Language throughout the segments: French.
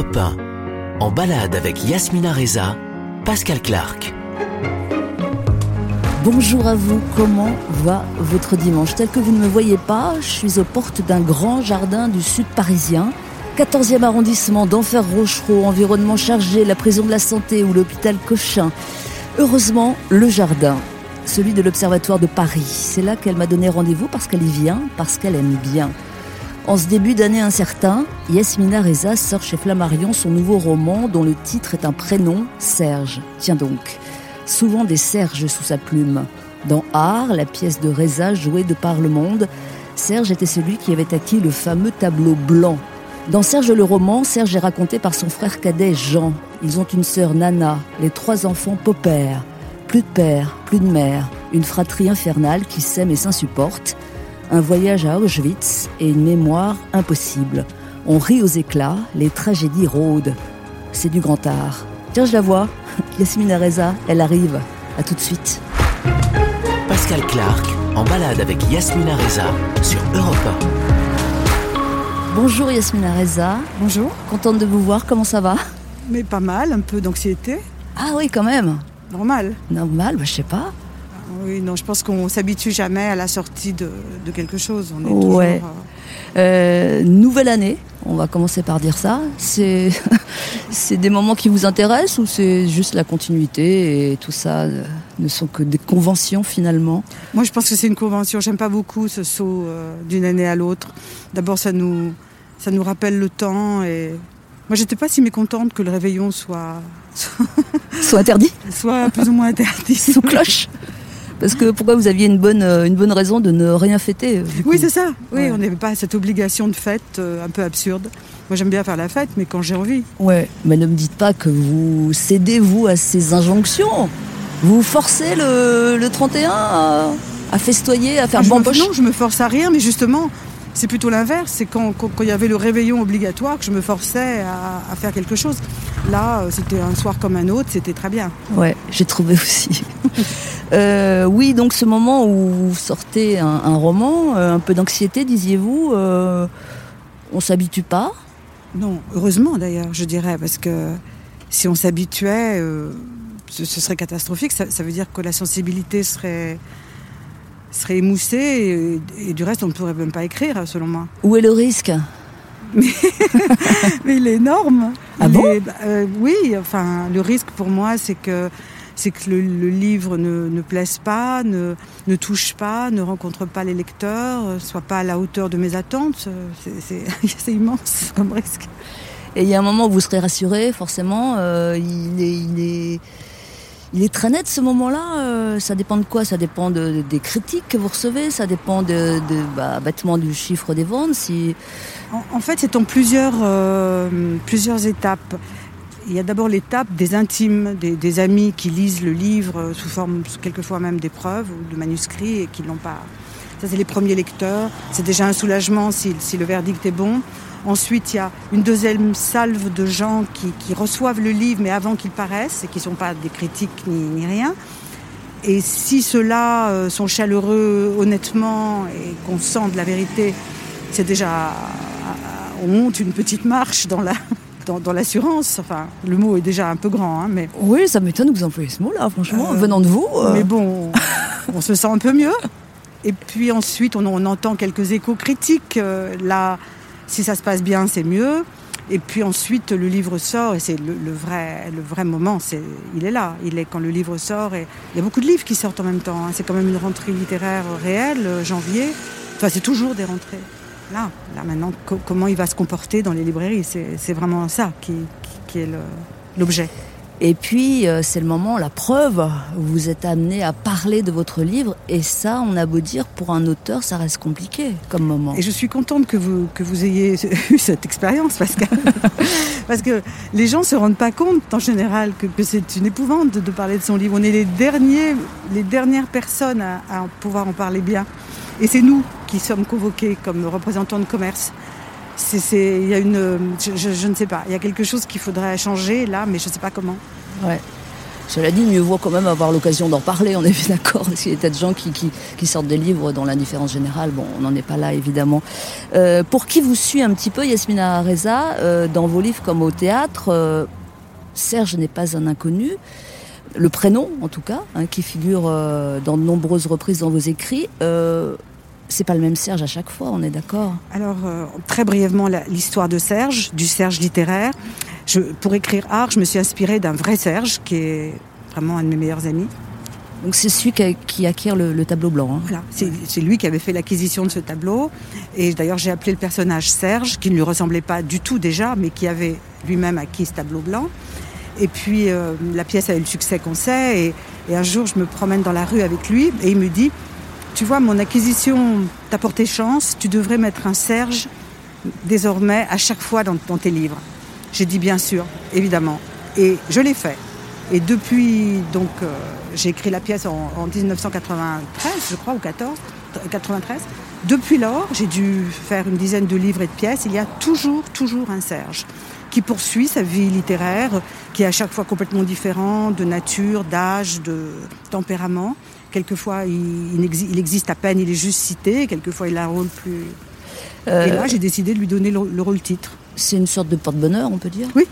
Europe 1. En balade avec Yasmina Reza, Pascal Clark. Bonjour à vous, comment va votre dimanche? Tel que vous ne me voyez pas, je suis aux portes d'un grand jardin du sud parisien. 14e arrondissement d'Enfer Rochereau, environnement chargé, la prison de la santé ou l'hôpital Cochin. Heureusement, le jardin, celui de l'Observatoire de Paris. C'est là qu'elle m'a donné rendez-vous parce qu'elle y vient, parce qu'elle aime bien. En ce début d'année incertain, Yasmina Reza sort chez Flammarion son nouveau roman dont le titre est un prénom, Serge. Tiens donc, souvent des Serges sous sa plume. Dans Art, la pièce de Reza jouée de par le monde, Serge était celui qui avait acquis le fameux tableau blanc. Dans Serge le roman, Serge est raconté par son frère cadet Jean. Ils ont une sœur Nana, les trois enfants Popper. Plus de père, plus de mère, une fratrie infernale qui s'aime et s'insupporte un voyage à Auschwitz et une mémoire impossible. On rit aux éclats, les tragédies rôdent. C'est du grand art. Tiens, je la vois. Yasmina Reza, elle arrive. À tout de suite. Pascal Clark, en balade avec Yasmina Reza sur Europe Bonjour Yasmina Reza. Bonjour. Contente de vous voir, comment ça va? Mais pas mal, un peu d'anxiété. Ah oui, quand même. Normal. Normal, bah, je sais pas. Oui, non, je pense qu'on s'habitue jamais à la sortie de, quelque chose. On est ouais. toujours, euh, nouvelle année, on va commencer par dire ça. C'est des moments qui vous intéressent ou c'est juste la continuité et tout ça euh, ne sont que des conventions finalement? Moi, je pense que c'est une convention. J'aime pas beaucoup ce saut euh, d'une année à l'autre. D'abord, ça nous ça nous rappelle le temps et moi, j'étais pas si mécontente que le réveillon soit soit interdit, soit plus ou moins interdit sous cloche. Parce que pourquoi vous aviez une bonne, euh, une bonne raison de ne rien fêter euh, Oui, c'est ça. Oui, on n'avait pas cette obligation de fête euh, un peu absurde. Moi, j'aime bien faire la fête, mais quand j'ai envie. Ouais, mais ne me dites pas que vous cédez, vous, à ces injonctions. Vous forcez le, le 31 à, festoyer, à faire ah, bamboche Non, je me force à rien, mais justement, c'est plutôt l'inverse. C'est quand, il y avait le réveillon obligatoire que je me forçais à, faire quelque chose. Là, c'était un soir comme un autre, c'était très bien. Ouais, j'ai trouvé aussi. Euh, oui, donc ce moment où vous sortez un, roman, euh, un peu d'anxiété, disiez-vous, euh, on s'habitue pas? Non, heureusement d'ailleurs, je dirais, parce que si on s'habituait, ce, serait catastrophique. Ça, veut dire que la sensibilité serait serait émoussée et, du reste on ne pourrait même pas écrire selon moi. Où est le risque mais, il est énorme. Ah bon bah, Oui, enfin le risque pour moi c'est que c'est que le, livre ne, plaise pas, ne, ne, touche pas, ne rencontre pas les lecteurs, euh, soit pas à la hauteur de mes attentes. Euh, c'est immense comme risque. Et il y a un moment où vous serez rassuré, forcément. Euh, il, est, il, est, il est très net ce moment-là. ça dépend de quoi? Ça dépend de, des critiques que vous recevez? Ça dépend bah, bêtement du chiffre des ventes? Si... En, fait, c'est en plusieurs, plusieurs étapes. Il y a d'abord l'étape des intimes, des, amis qui lisent le livre sous forme, quelquefois même d'épreuves ou de manuscrits et qui l'ont pas. Ça, c'est les premiers lecteurs. C'est déjà un soulagement si, le verdict est bon. Ensuite, il y a une deuxième salve de gens qui, reçoivent le livre, mais avant qu'il paraisse, et qui ne sont pas des critiques ni, rien. Et si ceux-là euh, sont chaleureux, honnêtement, et qu'on sent de la vérité, c'est déjà. On monte une petite marche dans la, dans, l'assurance. Enfin, le mot est déjà un peu grand, hein, mais. Oui, ça m'étonne que vous employez ce mot-là, franchement, euh, venant de vous. Euh. Mais bon, on se sent un peu mieux. Et puis ensuite, on, entend quelques échos critiques. Euh, là, si ça se passe bien, c'est mieux. Et puis ensuite, le livre sort et c'est le, vrai, le vrai moment. C'est, il est là. Il est quand le livre sort. Et il y a beaucoup de livres qui sortent en même temps. Hein. C'est quand même une rentrée littéraire réelle, janvier. Enfin, c'est toujours des rentrées là, là maintenant, comment il va se comporter dans les librairies. C'est vraiment ça qui, est l'objet. Et puis, euh, c'est le moment, la preuve, vous êtes amené à parler de votre livre, et ça, on a beau dire, pour un auteur, ça reste compliqué comme moment. Et je suis contente que vous, ayez eu cette expérience, parce que, parce que les gens ne se rendent pas compte, en général, que, c'est une épouvante de, parler de son livre. On est les dernières personnes à, à pouvoir en parler bien. Et c'est nous qui sommes convoqués comme représentants de commerce. Il y a une, je, ne sais pas, il y a quelque chose qu'il faudrait changer là, mais je ne sais pas comment. Ouais. Cela dit, mieux vaut quand même avoir l'occasion d'en parler, on est bien d'accord, parce qu'il y a des tas de gens qui, sortent des livres dans l'indifférence générale. Bon, on n'en est pas là, évidemment. Euh, pour qui vous suit un petit peu, Yasmina Reza, euh, dans vos livres comme au théâtre, euh, Serge n'est pas un inconnu. Le prénom, en tout cas, hein, qui figure dans de nombreuses reprises dans vos écrits, c'est pas le même Serge à chaque fois, on est d'accord Alors, très brièvement, l'histoire de Serge, du Serge littéraire pour écrire art, je me suis inspirée d'un vrai Serge, qui est vraiment un de mes meilleurs amis. Donc c'est celui qui, acquiert le, tableau blanc. Hein. Voilà, c'est lui qui avait fait l'acquisition de ce tableau. Et d'ailleurs j'ai appelé le personnage Serge, qui ne lui ressemblait pas du tout déjà, mais qui avait lui-même acquis ce tableau blanc. Et puis euh, la pièce a eu le succès qu'on sait. Et, un jour je me promène dans la rue avec lui et il me dit, tu vois, mon acquisition t'a porté chance, tu devrais mettre un Serge désormais à chaque fois dans tes livres. J'ai dit bien sûr, évidemment. Et je l'ai fait. Et depuis, donc, euh, j'ai écrit la pièce en, 1993, je crois, ou 14, 93. Depuis lors, j'ai dû faire une dizaine de livres et de pièces. Il y a toujours, toujours un Serge qui poursuit sa vie littéraire, qui est à chaque fois complètement différent de nature, d'âge, de tempérament. Quelquefois, il, existe à peine, il est juste cité. Quelquefois, il a un rôle plus. Euh, et là, j'ai décidé de lui donner le rôle titre c'est une sorte de porte-bonheur, on peut dire. Oui.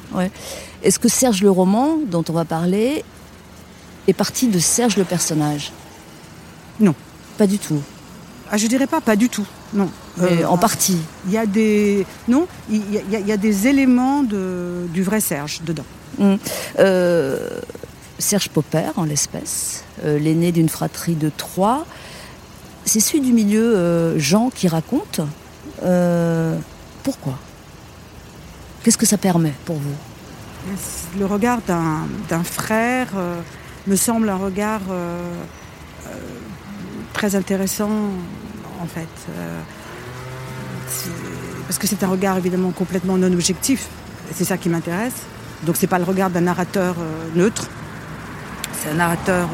Est-ce que Serge le roman, dont on va parler, est parti de Serge le personnage? Non. Pas du tout. Ah, je dirais pas, pas du tout. Non. Euh, en partie. Il y a des non, il y, a, des éléments de, du vrai Serge dedans. Hum. Euh, Serge Popper, en l'espèce, euh, l'aîné d'une fratrie de trois. C'est celui du milieu Jean qui raconte. pourquoi? Qu'est-ce que ça permet pour vous? Le regard d'un frère euh, me semble un regard euh, euh, très intéressant en fait. parce que c'est un regard évidemment complètement non objectif. C'est ça qui m'intéresse. Donc c'est pas le regard d'un narrateur neutre. C'est un narrateur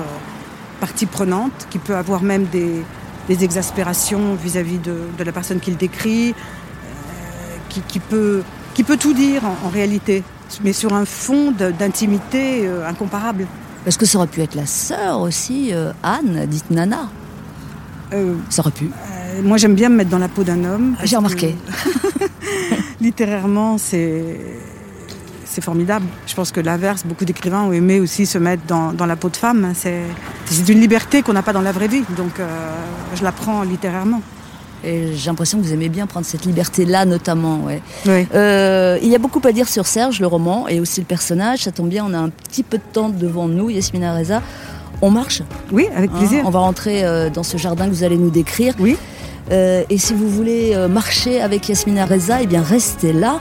partie prenante qui peut avoir même des, exaspérations vis-à-vis de, la personne qu'il décrit, qui, peut qui peut tout dire en, réalité, mais sur un fond d'intimité euh, incomparable. Parce que ça aurait pu être la sœur aussi, euh, Anne, dite Nana. Euh, ça aurait pu. moi, j'aime bien me mettre dans la peau d'un homme. J'ai remarqué. littérairement, c'est c'est formidable. Je pense que l'inverse, beaucoup d'écrivains ont aimé aussi se mettre dans, dans la peau de femme. C'est une liberté qu'on n'a pas dans la vraie vie, donc je la prends littérairement. Et j'ai l'impression que vous aimez bien prendre cette liberté-là, notamment. Ouais. Oui. Euh, il y a beaucoup à dire sur Serge, le roman, et aussi le personnage. Ça tombe bien, on a un petit peu de temps devant nous, Yasmina Reza. On marche Oui, avec hein, plaisir. on va rentrer euh, dans ce jardin que vous allez nous décrire. Oui. Euh, et si vous voulez marcher avec Yasmina Reza, eh bien restez là.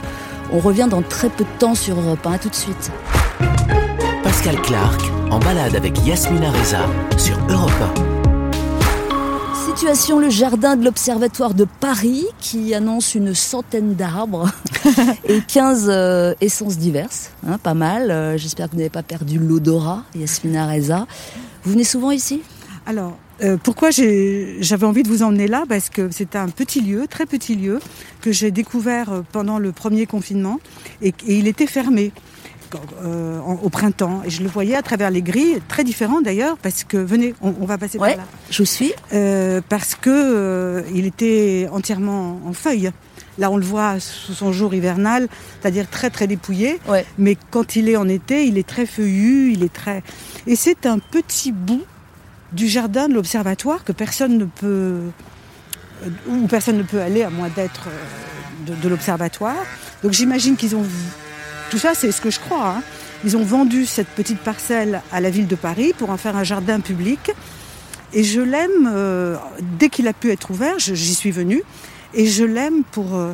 On revient dans très peu de temps sur Europe 1. tout de suite. Pascal Clark en balade avec Yasmina Reza sur Europe 1. Situation, le jardin de l'Observatoire de Paris qui annonce une centaine d'arbres et 15 euh, essences diverses, hein, pas mal. Euh, j'espère que vous n'avez pas perdu l'odorat, Yasmina Reza. Vous venez souvent ici? Alors, euh, pourquoi j'avais envie de vous emmener là? Parce que c'était un petit lieu, très petit lieu, que j'ai découvert pendant le premier confinement et il était fermé. Euh, au printemps. Et je le voyais à travers les grilles, très différent d'ailleurs, parce que, venez, on, va passer par là. Je suis. Euh, parce que euh, il était entièrement en feuilles. Là, on le voit sous son jour hivernal, c'est-à-dire très très dépouillé. Mais quand il est en été, il est très feuillu, il est très. Et c'est un petit bout du jardin de l'observatoire que personne ne peut où personne ne peut aller à moins d'être de, de l'observatoire. Donc j'imagine qu'ils ont tout ça, c'est ce que je crois. Hein. Ils ont vendu cette petite parcelle à la ville de Paris pour en faire un jardin public. Et je l'aime, euh, dès qu'il a pu être ouvert, j'y suis venue. Et je l'aime pour, euh,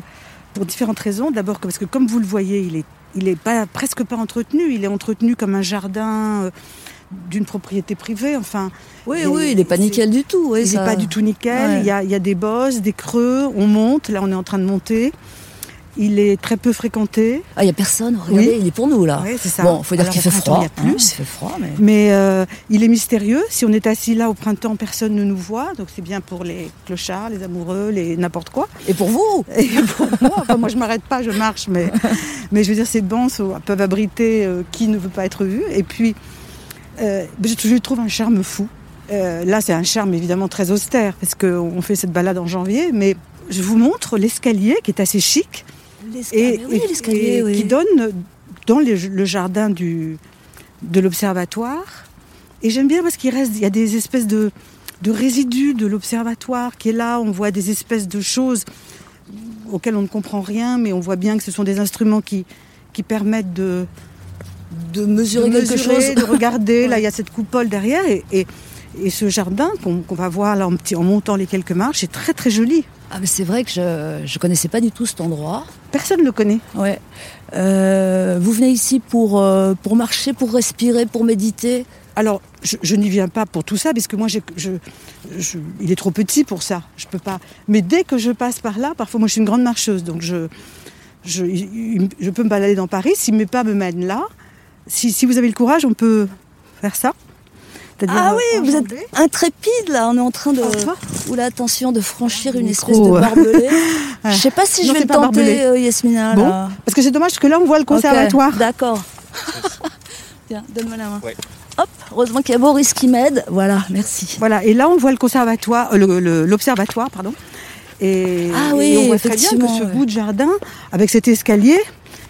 différentes raisons. D'abord parce que comme vous le voyez, il est, pas, presque pas entretenu. Il est entretenu comme un jardin euh, d'une propriété privée. Enfin, oui, oui, il n'est pas nickel du tout. il n'est pas du tout nickel. Il, y a, il y a des bosses, des creux. On monte. Là, on est en train de monter. Il est très peu fréquenté. Ah, il n'y a personne, regardez, il est pour nous là. Oui, ça. Bon, il faut dire qu'il fait froid. Il y a plus. Hein, il fait froid, mais. Mais euh, il est mystérieux. Si on est assis là au printemps, personne ne nous voit. Donc c'est bien pour les clochards, les amoureux, les n'importe quoi. Et pour vous Et pour moi. Enfin, moi, je m'arrête pas, je marche. Mais, mais je veux dire, ces bancs peuvent abriter euh, qui ne veut pas être vu. Et puis, Euh, je, trouve un charme fou. Euh, là, c'est un charme évidemment très austère parce qu'on fait cette balade en janvier, mais je vous montre l'escalier qui est assez chic L'escalier, oui, et l'escalier, oui. qui donne dans les- le jardin du, de l'observatoire. Et j'aime bien parce qu'il reste, il y a des espèces de, de résidus de l'observatoire qui est là. On voit des espèces de choses auxquelles on ne comprend rien, mais on voit bien que ce sont des instruments qui, qui permettent de, de mesurer de quelque mesurer, chose. de regarder. Là, il y a cette coupole derrière et, et, et ce jardin qu'on va voir là en, petit, en montant les quelques marches est très très joli. Ah, mais c'est vrai que je je connaissais pas du tout cet endroit. Personne ne le connaît. Ouais. Euh, vous venez ici pour euh, pour marcher, pour respirer, pour méditer? Alors, je, je n'y viens pas pour tout ça, parce que moi, je, je- il est trop petit pour ça. Je peux pas. Mais dès que je passe par là, parfois, moi, je suis une grande marcheuse, donc je, je, je peux me balader dans Paris. Si mes pas me mènent là, si, si vous avez le courage, on peut faire ça. Ah euh, oui, vous êtes intrépide là. On est en train de. Oula, attention de franchir une espèce de euh. barbelé. Je sais pas si je vais le tenter, euh, Yasmina. Bon, là. parce que c'est dommage que là, on voit le conservatoire. D'accord. Tiens, donne-moi la main. Ouais. Hop, heureusement qu'il y a Boris qui m'aide. Voilà, merci. Voilà, et là, on voit le conservatoire, euh, le- le- l'observatoire, pardon. Et, Ah et oui, on voit très bien que effectivement, ce ouais. bout de jardin, avec cet escalier,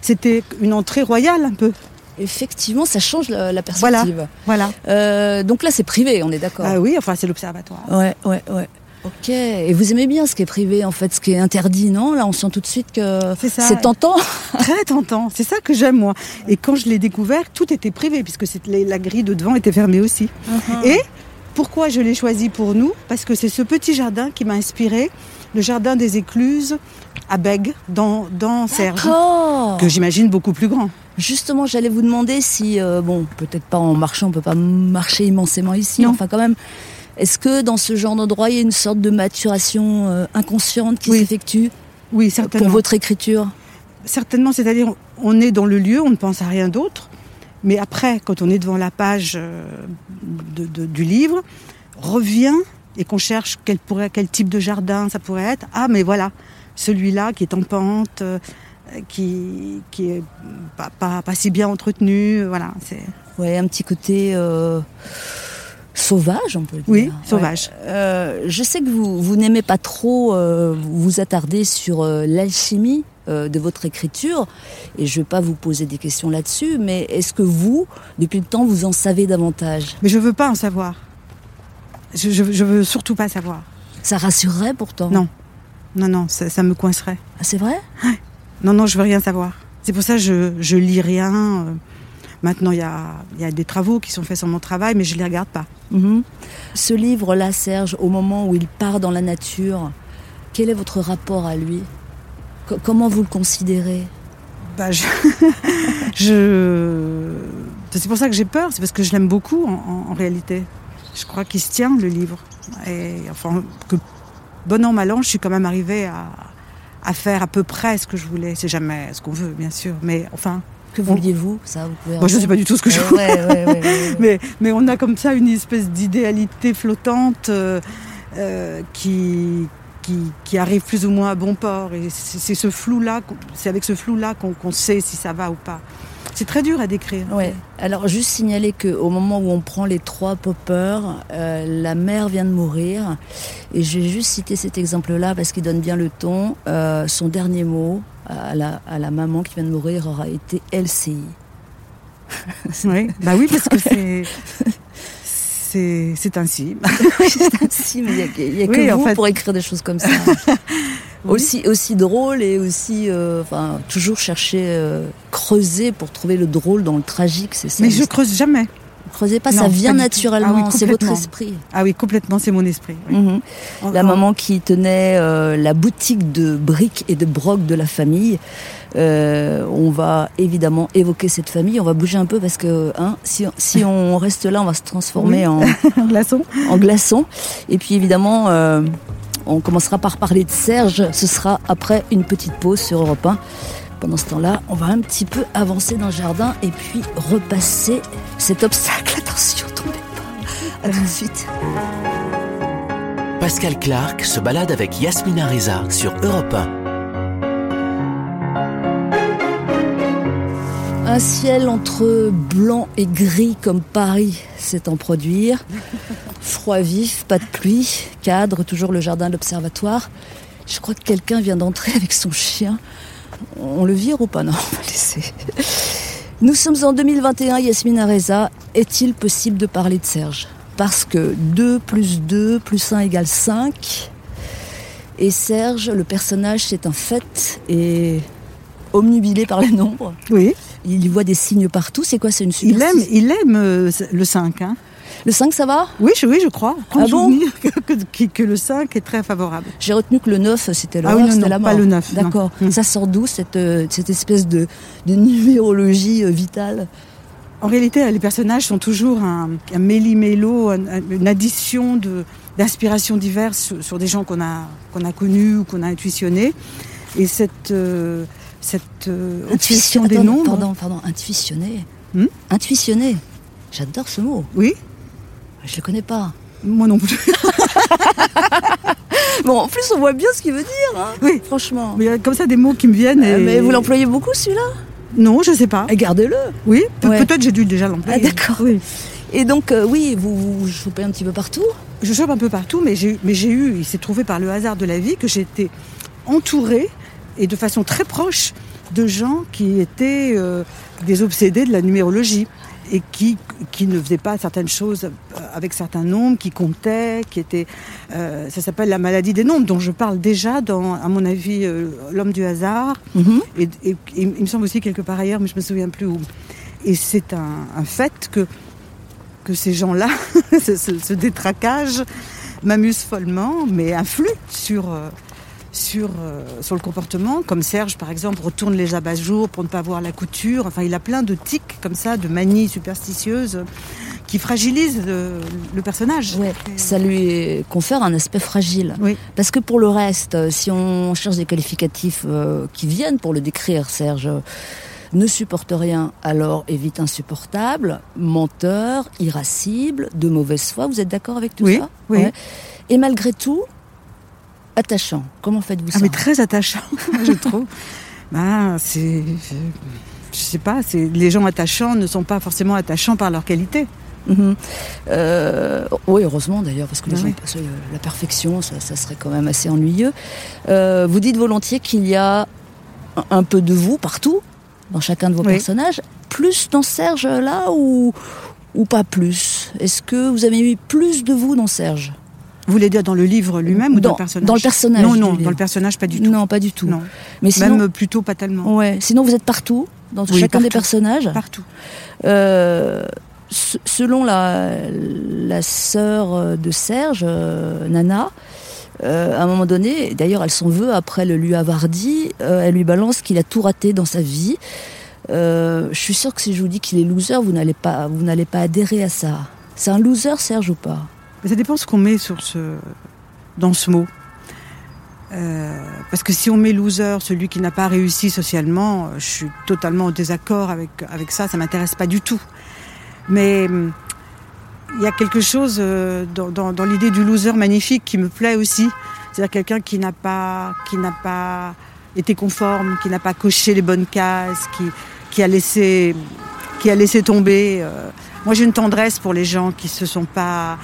c'était une entrée royale un peu. Effectivement, ça change la, la perspective. Voilà. Euh, donc là, c'est privé, on est d'accord. Ah oui, enfin, c'est l'observatoire. Ouais, ouais, ouais. Ok. Et vous aimez bien ce qui est privé, en fait, ce qui est interdit, non? Là, on sent tout de suite que C'est tentant. Très tentant. C'est ça que j'aime, moi. Et quand je l'ai découvert, tout était privé, puisque la grille de devant était fermée aussi. Uh-huh. Et pourquoi je l'ai choisi pour nous? Parce que c'est ce petit jardin qui m'a inspiré, le jardin des écluses à Bègue, dans, dans Serge, que j'imagine beaucoup plus grand. Justement, j'allais vous demander si, euh, bon, peut-être pas en marchant, on peut pas marcher immensément ici, Non. enfin quand même. Est-ce que dans ce genre d'endroit, il y a une sorte de maturation euh, inconsciente qui Oui. s'effectue Oui, pour votre écriture? Certainement, c'est-à-dire on est dans le lieu, on ne pense à rien d'autre. Mais après, quand on est devant la page euh, de- de- du livre, revient et qu'on cherche quel, pourrait, quel type de jardin ça pourrait être. Ah, mais voilà, celui-là qui est en pente, euh, qui, qui est pas, pas, pas si bien entretenu. Voilà, c'est Ouais, un petit côté euh, sauvage, on peut dire. Oui, sauvage. Ouais. Euh, je sais que vous, vous n'aimez pas trop vous attarder sur l'alchimie de votre écriture, et je ne vais pas vous poser des questions là-dessus, mais est-ce que vous, depuis le temps, vous en savez davantage? Mais je veux pas en savoir. Je, je, je veux surtout pas savoir. Ça rassurerait pourtant. Non. Non, non, ça, ça me coincerait. Ah, c'est vrai? Non, non, je veux rien savoir. C'est pour ça que je, je lis rien. euh. Maintenant, il y a, y a des travaux qui sont faits sur mon travail, mais je les regarde pas. Mhm. Ce livre-là, Serge, au moment où il part dans la nature, quel est votre rapport à lui? Co- Comment vous le considérez? Bah, je, je- c'est pour ça que j'ai peur. C'est parce que je l'aime beaucoup en, en- en réalité. Je crois qu'il se tient le livre. Et enfin, que bon an mal an, je suis quand même arrivée à, à faire à peu près ce que je voulais. C'est jamais ce qu'on veut, bien sûr, mais enfin, Que vouliez-vous Ça, vous pouvez moi, je ne sais pas du tout ce que je veux. Ouais, ouais, ouais, ouais, ouais. Mais, mais on a comme ça une espèce d'idéalité flottante euh, euh, qui, qui, qui arrive plus ou moins à bon port. Et c'est ce flou-là, c'est avec ce flou-là qu'on qu'on sait si ça va ou pas. C'est très dur à décrire. Ouais. Alors juste signaler qu'au moment où on prend les trois poppers, euh, la mère vient de mourir. Et je vais juste citer cet exemple-là parce qu'il donne bien le ton. Euh, son dernier mot à la, à la maman qui vient de mourir aura été LCI. Oui, bah oui, parce que c'est. C'est c'est ainsi. si, mais il n'y a, que- il y a Oui, que en vous fait. pour écrire des choses comme ça. aussi, aussi drôle et aussi, euh, enfin, toujours chercher, euh, creuser pour trouver le drôle dans le tragique, c'est ça. Mais je creuse jamais. Creusez pas, Non, ça vient naturellement, Ah oui, c'est votre esprit. Ah oui, complètement, c'est mon esprit. oui. Mhm. La En- maman qui tenait euh, la boutique de briques et de brocs de la famille. Euh, on va évidemment évoquer cette famille. On va bouger un peu parce que hein, si, si on reste là, on va se transformer en, en glaçon. en glaçon. Et puis évidemment, euh, on commencera par parler de Serge. Ce sera après une petite pause sur Europe 1. Pendant ce temps-là, on va un petit peu avancer dans le jardin et puis repasser cet obstacle. Attention, tombez pas. À tout de suite. Pascal Clark se balade avec Yasmina Reza sur Europe 1. Un ciel entre blanc et gris comme Paris sait en produire. Froid vif, pas de pluie, cadre, toujours le jardin de l'observatoire. Je crois que quelqu'un vient d'entrer avec son chien. On le vire ou pas? Non, on va laisser. Nous sommes en 2021, Yasmina Reza. Est-il possible de parler de Serge? Parce que 2 plus 2 plus 1 égale 5. Et Serge, le personnage, c'est un fait et omnubilé par les nombres. Oui. Il y voit des signes partout. C'est quoi? C'est une Il aime, il aime euh, le 5. Hein. Le 5, ça va Oui, je, oui, je crois. Ah bon que, que- que le 5 est très favorable. J'ai retenu que le 9, c'était Ah l'horreur, oui, non, la mort. pas le 9, non. D'accord. Mm. Ça sort d'où, cette, euh, cette espèce de, de numérologie euh, vitale En réalité, les personnages sont toujours un, un méli-mélo, un- un- une addition de- d'inspirations diverses sur, sur des gens qu'on a, qu'on a connus ou qu'on a intuitionnés. Et cette, euh, cette euh, obsession des Attends, nombres. Pardon, pardon, intuitionné. Hmm Intuitionné. J'adore ce mot. Oui, Je le connais pas. moi non plus. Bon, en plus, on voit bien ce qu'il veut dire, hein, Oui. franchement. Mais il y a comme ça des mots qui me viennent. Euh, et- mais vous l'employez beaucoup, celui-là? Non, je sais pas. Eh, Gardez-le. Oui, pe- Ouais. peut-être j'ai dû déjà l'employer. Ah, d'accord. Oui. Et donc, euh, oui, vous, vous chopez un petit peu partout? Je chope un peu partout, mais j'ai mais j'ai eu, il s'est trouvé par le hasard de la vie que j'étais entourée et de façon très proche de gens qui étaient euh, des obsédés de la numérologie et qui, qui ne faisaient pas certaines choses euh, avec certains nombres, qui comptaient, qui étaient... euh, ça s'appelle la maladie des nombres, dont je parle déjà dans, à mon avis, euh, L'homme du hasard, Mhm. et, et- et il me semble aussi quelque part ailleurs, mais je me souviens plus où. Et c'est un, un fait que, que ces gens-là, ce, ce- ce détraquage, m'amuse follement, mais influe sur, euh, sur, euh, sur le comportement. Comme Serge, par exemple, retourne les abat-jours pour ne pas voir la couture. Enfin, il a plein de tics comme ça, de manies superstitieuses qui fragilisent le, le personnage. Ouais, ça lui confère un aspect fragile. Oui. Parce que pour le reste, euh, si on cherche des qualificatifs euh, qui viennent pour le décrire, Serge, euh, ne supporte rien, alors évite insupportable, menteur, irascible, de mauvaise foi. Vous êtes d'accord avec tout Oui, ça? oui. Et malgré tout, attachant. Comment faites-vous Ah, ça mais très attachant, je trouve. Ben, c'est. Je, sais pas, c'est les gens attachants ne sont pas forcément attachants par leur qualité. Mhm. Euh, oui, heureusement d'ailleurs, parce que les Ah gens euh, la perfection, ça, ça serait quand même assez ennuyeux. Euh, vous dites volontiers qu'il y a un, peu de vous partout, dans chacun de vos Oui. personnages, plus dans Serge là ou, ou pas plus? Est-ce que vous avez mis plus de vous dans Serge? Vous voulez dire dans le livre lui-même ou dans, Dans- le personnage dans le personnage Non, non, dans le personnage pas du tout. Non, pas du tout. Non. Mais sinon, Même plutôt pas tellement. ouais, sinon vous êtes partout, dans Oui, chacun des personnages. Partout. Euh, se- selon la, la sœur de Serge, euh, Nana, euh, à un moment donné, d'ailleurs elle s'en veut après le lui avoir dit, euh, elle lui balance qu'il a tout raté dans sa vie. Euh, je suis sûre que si je vous dis qu'il est loser, vous n'allez pas, vous n'allez pas adhérer à ça. C'est un loser, Serge, ou pas? Ça dépend ce qu'on met dans ce mot. Euh, parce que si on met loser, celui qui n'a pas réussi socialement, euh, je suis totalement en désaccord avec, avec ça, ça m'intéresse pas du tout. Mais hum, il y a quelque chose euh, dans, l'idée du loser magnifique qui me plaît aussi. C'est-à-dire quelqu'un qui n'a pas, été conforme, qui n'a pas coché les bonnes cases, qui, a laissé, tomber. Moi, j'ai une tendresse pour les gens qui se sont pas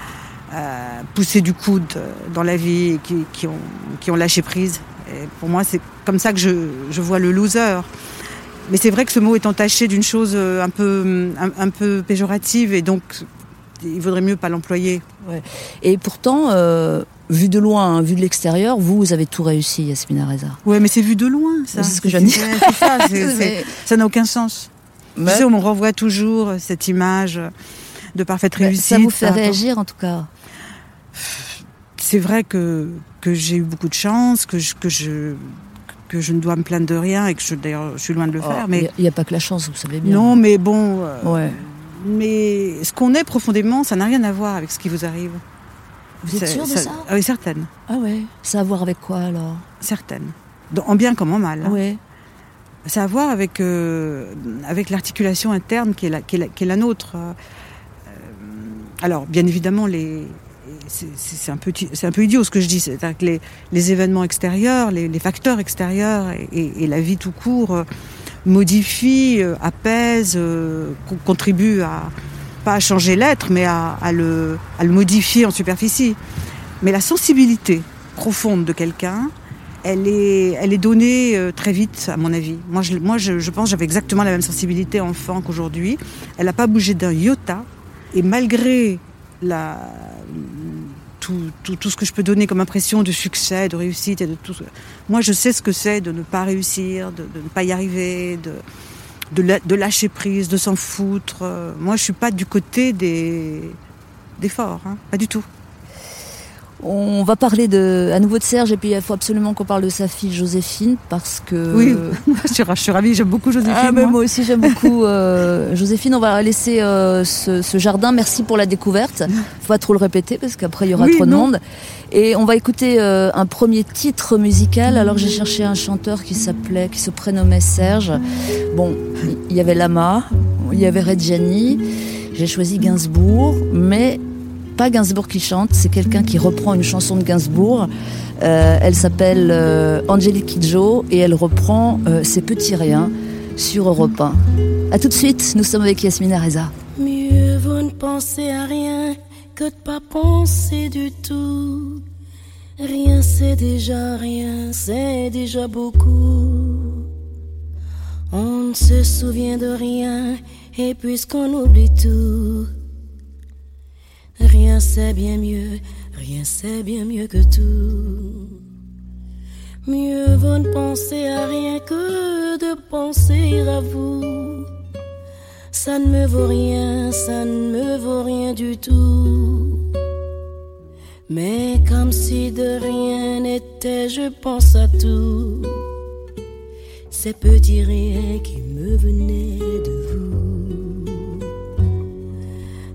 euh, poussés du coude euh, dans la vie et qui, qui ont, qui ont lâché prise. Et pour moi, c'est comme ça que je, je vois le loser. Mais c'est vrai que ce mot est entaché d'une chose euh, un peu, un, un peu péjorative et donc il vaudrait mieux pas l'employer. Et pourtant, euh, vu de loin, hein, vu de l'extérieur, vous, vous avez tout réussi, Yasmina Reza. Ouais, mais c'est vu de loin, ça. C'est ce que je viens ça n'a aucun sens. Mais- Tu sais, on me renvoie toujours cette image de parfaite mais réussite. ça vous fait réagir en tout cas. C'est vrai que, que j'ai eu beaucoup de chance, que je, que, je, que je ne dois me plaindre de rien et que je, d'ailleurs, je suis loin de le faire. Oh, Il Mais n'y a, pas que la chance, vous savez bien. non, mais bon. euh, Ouais. Mais ce qu'on est profondément, ça n'a rien à voir avec ce qui vous arrive. Vous êtes C'est- sûr de ça Ah oui, certaine. Ah ouais. Ça a à voir avec quoi alors? Certaine. En bien comme en mal. hein. Ouais. Ça a à voir avec, euh, avec l'articulation interne qui est la, qui est la, qui est la nôtre. Alors, bien évidemment, c'est, un, peu, idiot ce que je dis. C'est-à-dire que les, événements extérieurs, les, facteurs extérieurs et, la vie tout court euh, modifie, euh, apaise, euh, contribue à pas à changer l'être, mais à, le, modifier en superficie. Mais la sensibilité profonde de quelqu'un, elle est, elle est donnée très vite, à mon avis. Moi, je, moi, je, pense j'avais exactement la même sensibilité enfant qu'aujourd'hui. Elle n'a pas bougé d'un iota. Et malgré tout, ce que je peux donner comme impression de succès, de réussite, et de tout, moi, je sais ce que c'est de ne pas réussir, de, ne pas y arriver, de, lâcher prise, de s'en foutre. Moi, je suis pas du côté des, des forts, hein, pas du tout. On va parler de, à nouveau de Serge et puis il faut absolument qu'on parle de sa fille Joséphine parce que. Oui, je suis ravie, j'aime beaucoup Joséphine. Ah, mais moi. aussi j'aime beaucoup euh, Joséphine. On va laisser euh, ce, ce, jardin. Merci pour la découverte. Faut pas trop le répéter parce qu'après il y aura oui, trop de non. monde. Et on va écouter euh, un premier titre musical. Alors j'ai cherché un chanteur qui s'appelait, qui se prénommait Serge. Bon, il y avait Lama, il y avait Reggiani. J'ai choisi Gainsbourg, mais pas Gainsbourg qui chante, c'est quelqu'un qui reprend une chanson de Gainsbourg. Euh, elle s'appelle euh, Angélique Kidjo et elle reprend euh, Ces petits riens sur Europe 1. A tout de suite, nous sommes avec Yasmina Reza. Mieux vaut ne penser à rien que de pas penser du tout. Rien c'est déjà rien, c'est déjà beaucoup. On ne se souvient de rien et puisqu'on oublie tout. Rien c'est bien mieux, rien c'est bien mieux que tout. Mieux vaut ne penser à rien que de penser à vous. Ça ne me vaut rien, ça ne me vaut rien du tout. Mais comme si de rien n'était, je pense à tout. Ces petits riens qui me venaient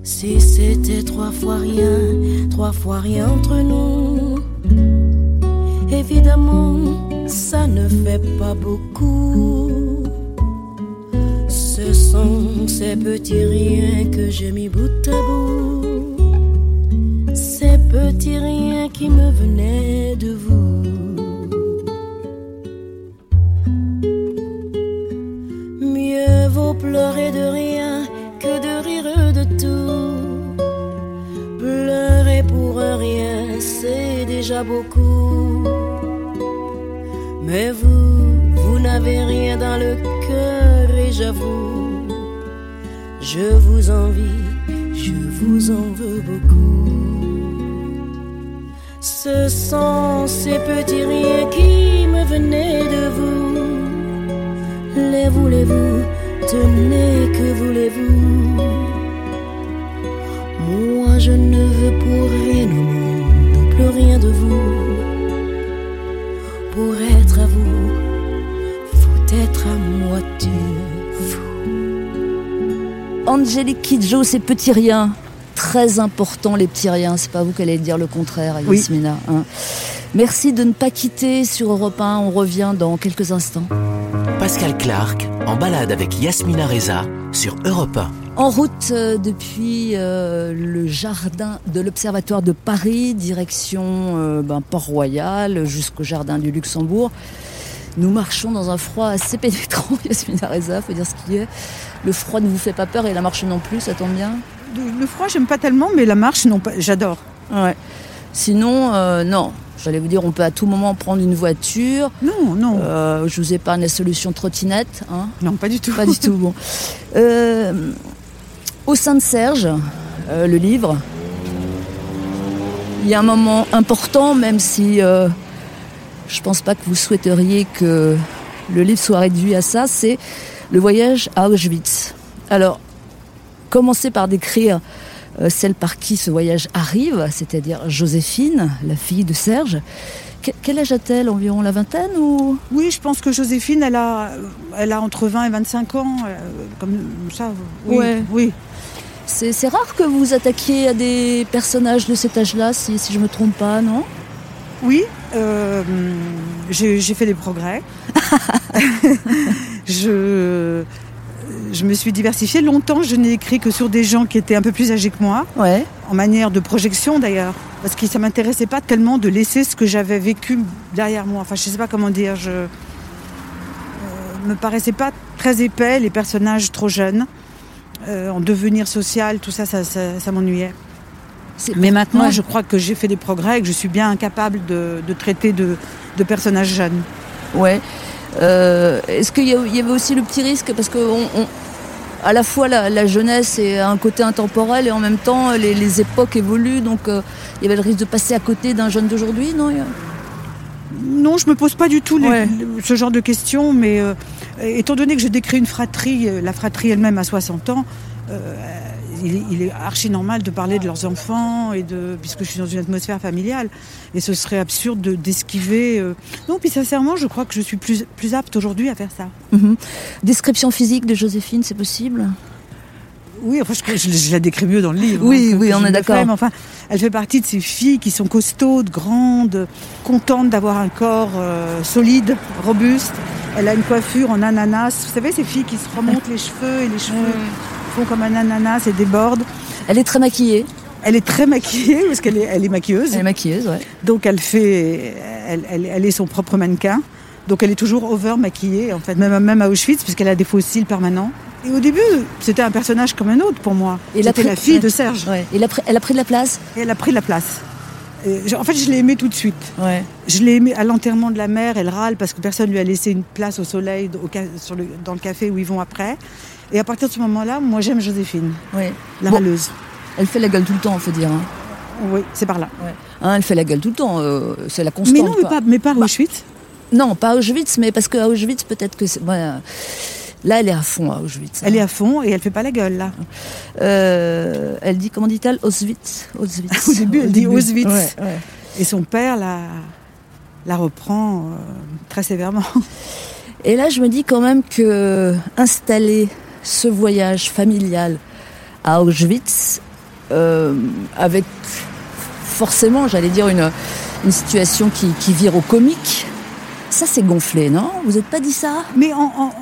Si c'était trois fois rien, trois fois rien entre nous, évidemment, ça ne fait pas beaucoup. Ce sont ces petits riens que j'ai mis bout à bout. Ces petits riens qui me venaient de vous. Mieux vaut pleurer de rien beaucoup. Mais vous, vous n'avez rien dans le cœur et j'avoue, je vous envie, je vous en veux beaucoup. Ce sont ces petits riens qui me venaient de vous. Les voulez-vous, tenez, que voulez-vous? Moi je ne veux pour rien Pour être à vous, faut être à moitié fou. Angélique Kidjo, ces petits riens. Très important, les petits riens. C'est pas vous qui allez dire le contraire, Oui. Yasmina. hein. Merci de ne pas quitter sur Europe 1. On revient dans quelques instants. Pascal Clark en balade avec Yasmina Reza sur Europe 1. En route euh, depuis euh, le jardin de l'Observatoire de Paris, direction euh, ben, Port-Royal, jusqu'au jardin du Luxembourg. Nous marchons dans un froid assez pénétrant, Yasmina Reza, faut dire ce qu'il y a. Le froid ne vous fait pas peur et la marche non plus, ça tombe bien? Le froid, j'aime pas tellement, mais la marche, non, pas- j'adore. Ouais. Sinon, euh, non. J'allais vous dire, on peut à tout moment prendre une voiture. Non, non, Euh, je vous épargne la solution trottinette. Hein. non, pas du tout. Pas du tout. Bon. Euh, au sein de Serge, euh, le livre, il y a un moment important, même si euh, je pense pas que vous souhaiteriez que le livre soit réduit à ça, c'est le voyage à Auschwitz. Alors, commencez par décrire euh, celle par qui ce voyage arrive, c'est-à-dire Joséphine, la fille de Serge. Que- quel âge a-t-elle Environ la vingtaine ou? Oui, je pense que Joséphine, elle a, elle a entre 20 et 25 ans, euh, comme ça. Oui, Ouais. oui. C'est rare que vous vous attaquiez à des personnages de cet âge-là, si, si je me trompe pas, non? Oui, euh, j'ai fait des progrès. je, je me suis diversifiée. Longtemps, je n'ai écrit que sur des gens qui étaient un peu plus âgés que moi, Ouais. en manière de projection d'ailleurs. Parce que ça m'intéressait pas tellement de laisser ce que j'avais vécu derrière moi. Enfin, je sais pas comment dire. Je, euh, me paraissaient pas très épais, les personnages trop jeunes. Euh, en devenir social, tout ça, ça, ça, ça m'ennuyait. Mais maintenant, je crois que j'ai fait des progrès et que je suis bien incapable de, de traiter de, de personnages jeunes. Ouais. Euh, Est-ce qu'il y, avait aussi le petit risque? Parce que on, on- à la fois la, la jeunesse est un côté intemporel et en même temps les, les époques évoluent, donc euh, il y avait le risque de passer à côté d'un jeune d'aujourd'hui, non? Non, je me pose pas du tout les- Ouais. ce genre de questions, mais euh, étant donné que je décris une fratrie, euh, la fratrie elle-même à 60 ans, euh, il, est- archi normal de parler de leurs enfants et de puisque je suis dans une atmosphère familiale et ce serait absurde de- d'esquiver. euh. Non, puis sincèrement, je crois que je suis plus plus apte aujourd'hui à faire ça. Mhm. Description physique de Joséphine, c'est possible? Oui, enfin, je, je- je la décris mieux dans le livre. Oui, hein, oui, on est d'accord. enfin, elle fait partie de ces filles qui sont costaudes, grandes, contentes d'avoir un corps euh, solide, robuste. Elle a une coiffure en ananas. Vous savez, ces filles qui se remontent les cheveux et les cheveux font comme un ananas et débordent. Elle est très maquillée. Elle est très maquillée parce qu'elle est, elle est maquilleuse. Elle est maquilleuse, ouais. Donc elle fait, elle, elle- elle est son propre mannequin. Donc elle est toujours over maquillée, en fait, même, même à Auschwitz, puisqu'elle a des fossiles permanents. Et au début, c'était un personnage comme un autre pour moi. C'était la fille de Serge. ouais. Et elle a, pris, elle a pris de la place? Et elle a pris de la place. Et je- en fait, je l'ai aimée tout de suite. Ouais. Je l'ai aimée à l'enterrement de la mère. Elle râle parce que personne lui a laissé une place au soleil au ca- sur le- dans le café où ils vont après. Et à partir de ce moment-là, moi, j'aime Joséphine, ouais. la Bon. râleuse. Elle fait la gueule tout le temps, faut dire. Hein. Oui, c'est par là. Hein, elle fait la gueule tout le temps, euh, c'est la constante. Mais non, mais pas, mais pas à Bah, Auschwitz. Non, pas à Auschwitz, mais parce qu'à Auschwitz, peut-être que. c'est- là, elle est à fond à Auschwitz. hein. Elle est à fond et elle fait pas la gueule, là. Euh, elle dit, comment dit-elle? Auschwitz. Auschwitz. Au début, elle dit Auschwitz. Ouais, ouais. Et son père la, la reprend euh, très sévèrement. Et là, je me dis quand même que installer ce voyage familial à Auschwitz, euh, avec forcément, j'allais dire, une, une situation qui, qui vire au comique, ça c'est gonflé, non? Vous n'êtes pas dit ça? Mais en, en-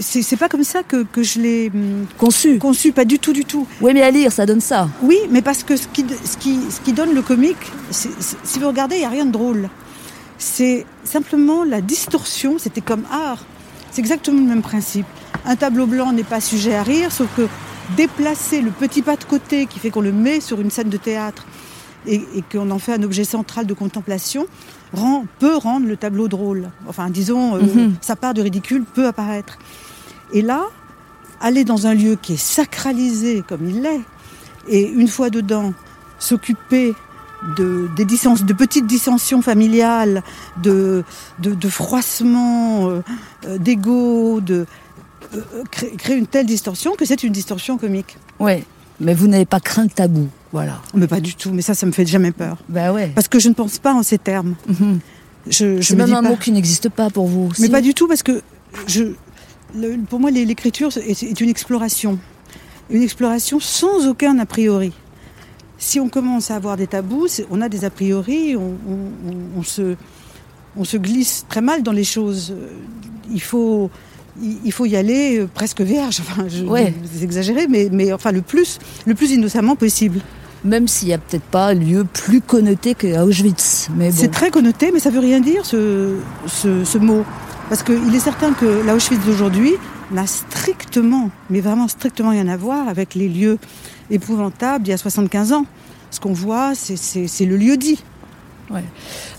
c'est pas comme ça que, que je l'ai hum, Conçu. conçu, pas du tout, du tout. Oui, mais à lire, ça donne ça. Oui, mais parce que ce qui, ce qui, ce qui donne le comique, si vous regardez, il n'y a rien de drôle. C'est simplement la distorsion, c'était comme art. C'est exactement le même principe. Un tableau blanc n'est pas sujet à rire, sauf que déplacer le petit pas de côté qui fait qu'on le met sur une scène de théâtre et, et qu'on en fait un objet central de contemplation rend, peut rendre le tableau drôle. Enfin, disons, euh, Mhm. sa part de ridicule peut apparaître. Et là, aller dans un lieu qui est sacralisé comme il l'est, et une fois dedans, s'occuper de, des dissens- de petites dissensions familiales, de, de, de froissements, euh, euh, d'ego, de euh, créer, une telle distorsion que c'est une distorsion comique. Ouais. Mais vous n'avez pas craint le tabou. Voilà. Mais pas du tout, mais ça, ça me fait jamais peur. Ouais. Parce que je ne pense pas en ces termes. Mhm. Je, je C'est me même un pas- mot qui n'existe pas pour vous. Mais pas du tout, parce que je, le- pour moi, l'écriture est, est une exploration. Une exploration sans aucun a priori. Si on commence à avoir des tabous, on a des a priori, on, on- on- on se, on se glisse très mal dans les choses. Il faut, il faut y aller euh, presque vierge. Enfin, je, Ouais. c'est exagéré, mais, mais enfin le plus, le plus innocemment possible. Même s'il n'y a peut-être pas lieu plus connoté qu'à Auschwitz. Mais bon. C'est très connoté, mais ça veut rien dire ce, ce, ce mot. Parce qu'il est certain que la Auschwitz d'aujourd'hui n'a strictement, mais vraiment strictement rien à voir avec les lieux épouvantables d'il y a 75 ans. Ce qu'on voit, c'est- le lieu dit.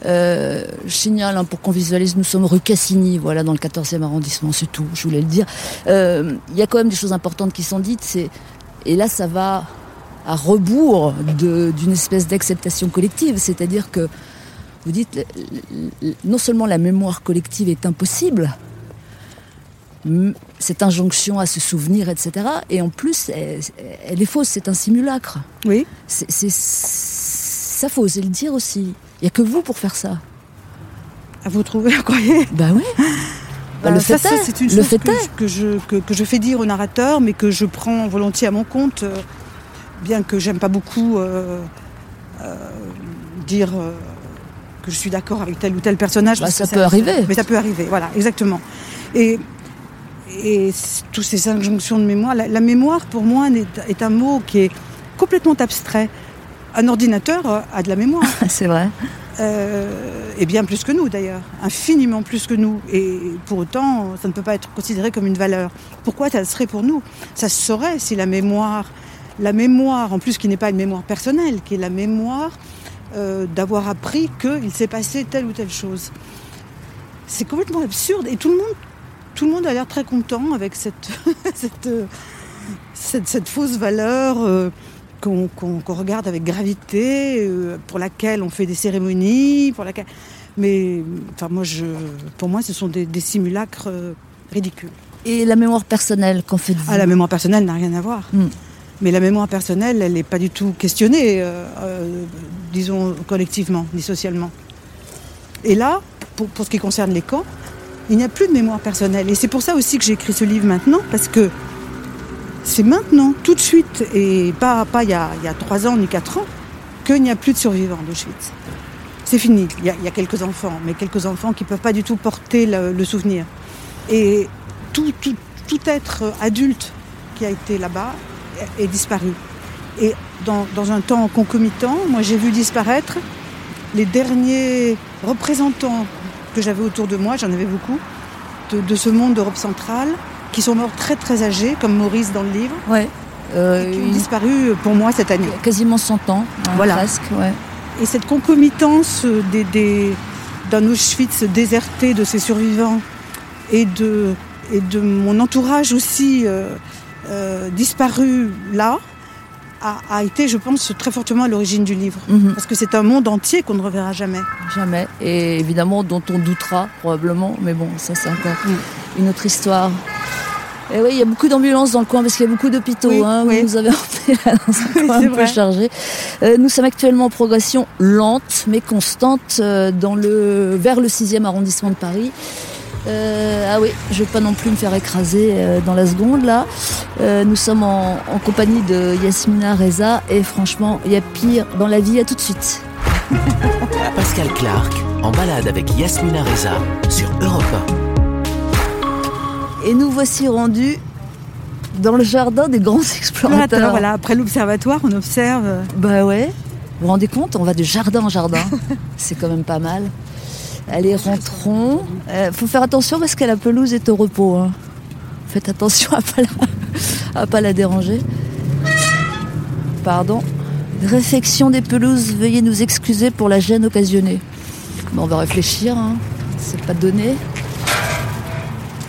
Euh, je signale, hein, pour qu'on visualise, nous sommes rue Cassini, voilà, dans le 14e arrondissement, c'est tout, je voulais le dire. Euh, Il y a quand même des choses importantes qui sont dites, et là ça va à rebours d'une espèce d'acceptation collective, c'est-à-dire que vous dites, non seulement la mémoire collective est impossible, cette injonction à se souvenir, etc., et en plus, elle, elle est fausse, c'est un simulacre. Oui. C'est, ça faut oser le dire aussi. Il n'y a que vous pour faire ça. À vous trouver, vous croyez? Bah oui. Bah, le ça, fait ça, est. c'est une le chose fait que, est. je- que je, que, que je fais dire au narrateur, mais que je prends volontiers à mon compte, euh, bien que j'aime pas beaucoup euh, euh, dire euh, que je suis d'accord avec tel ou tel personnage. Bah, parce ça que peut arriver. Mais ça peut arriver, voilà, exactement. Et, et tous ces injonctions de mémoire, la, la mémoire pour moi est un mot qui est complètement abstrait. Un ordinateur a de la mémoire. C'est vrai. Euh, et bien plus que nous d'ailleurs, infiniment plus que nous. Et pour autant, ça ne peut pas être considéré comme une valeur. Pourquoi ça serait pour nous? Ça se saurait si la mémoire, la mémoire en plus qui n'est pas une mémoire personnelle, qui est la mémoire euh, d'avoir appris qu'il s'est passé telle ou telle chose. C'est complètement absurde et tout le monde, tout le monde a l'air très content avec cette, cette, euh, cette, cette, fausse valeur. Euh, qu'on regarde avec gravité, pour laquelle on fait des cérémonies, pour laquelle. Mais enfin, moi, je, pour moi, ce sont des, simulacres ridicules. Et la mémoire personnelle, qu'en faites-vous? Ah, la mémoire personnelle n'a rien à voir. Hmm. Mais la mémoire personnelle, elle n'est pas du tout questionnée, euh, disons, collectivement, ni socialement. Et là, pour, ce qui concerne les camps, il n'y a plus de mémoire personnelle. Et c'est pour ça aussi que j'ai écrit ce livre maintenant, parce que c'est maintenant, tout de suite, et pas, pas il, y a, trois ans ni quatre ans, qu'il n'y a plus de survivants d'Auschwitz. C'est fini. Il y, a, quelques enfants, mais quelques enfants qui ne peuvent pas du tout porter le, souvenir. Et tout, tout, être adulte qui a été là-bas est, disparu. Et dans, un temps concomitant, moi j'ai vu disparaître les derniers représentants que j'avais autour de moi, j'en avais beaucoup, de, de ce monde d'Europe centrale, qui sont morts très très âgés, comme Maurice dans le livre. Ouais. Euh, qui ont disparu pour moi cette année. Quasiment 100 ans, hein, voilà. presque. Ouais. Et cette concomitance des, des, d'un Auschwitz déserté de ses survivants et de, et de mon entourage aussi euh, euh, disparu là, a, été, je pense, très fortement à l'origine du livre. Mhm. Parce que c'est un monde entier qu'on ne reverra jamais. Jamais. Et évidemment, dont on doutera probablement. Mais bon, ça, c'est encore une autre histoire. Et oui, il y a beaucoup d'ambulances dans le coin parce qu'il y a beaucoup d'hôpitaux. hein, Vous nous avez emmené là dans un coin un peu chargé. Euh, nous sommes actuellement en progression lente mais constante euh, dans le, vers le 6e arrondissement de Paris. Euh, ah oui, je ne vais pas non plus me faire écraser dans la seconde là. nous sommes en, en, compagnie de Yasmina Reza et franchement, il y a pire dans la vie. À tout de suite. Pascal Clark en balade avec Yasmina Reza sur Europe 1. Et nous voici rendus dans le jardin des grands explorateurs. Voilà, après l'observatoire, on observe. Euh, bah ouais. Vous vous rendez compte On va de jardin en jardin. C'est quand même pas mal. Allez, rentrons. Il euh, faut faire attention parce que la pelouse est au repos. Hein. Faites attention à pas pas la déranger. Pardon. Réfection des pelouses, veuillez nous excuser pour la gêne occasionnée. on va réfléchir, hein. c'est pas donné.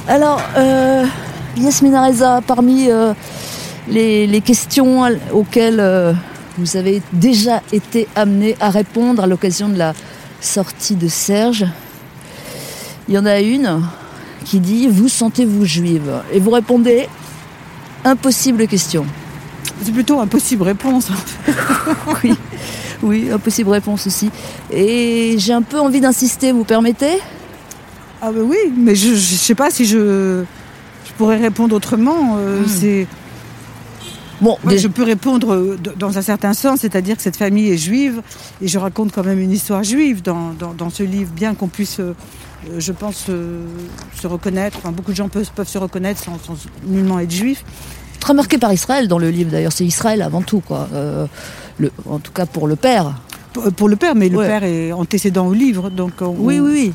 Alors, euh, Yasmina parmi euh, les, questions auxquelles euh, vous avez déjà été amené à répondre à l'occasion de la sortie de Serge, il y en a une qui dit Vous sentez-vous juive? Et vous répondez Impossible question. C'est plutôt impossible réponse. oui, oui, impossible réponse aussi. Et j'ai un peu envie d'insister, vous permettez? Ah ben oui, mais je ne sais pas si je, je, pourrais répondre autrement. Euh, hmm. C'est Bon, je peux répondre euh, dans un certain sens, c'est-à-dire que cette famille est juive, et je raconte quand même une histoire juive dans, dans, ce livre, bien qu'on puisse, euh, je pense, se reconnaître, enfin, beaucoup de gens peuvent, peuvent se reconnaître sans, sans, nullement être juifs. Très marqué par Israël dans le livre, d'ailleurs, c'est Israël avant tout, quoi. le, en tout cas pour le père. Pour, le père, mais le père est antécédent au livre, donc... oui, oui, oui.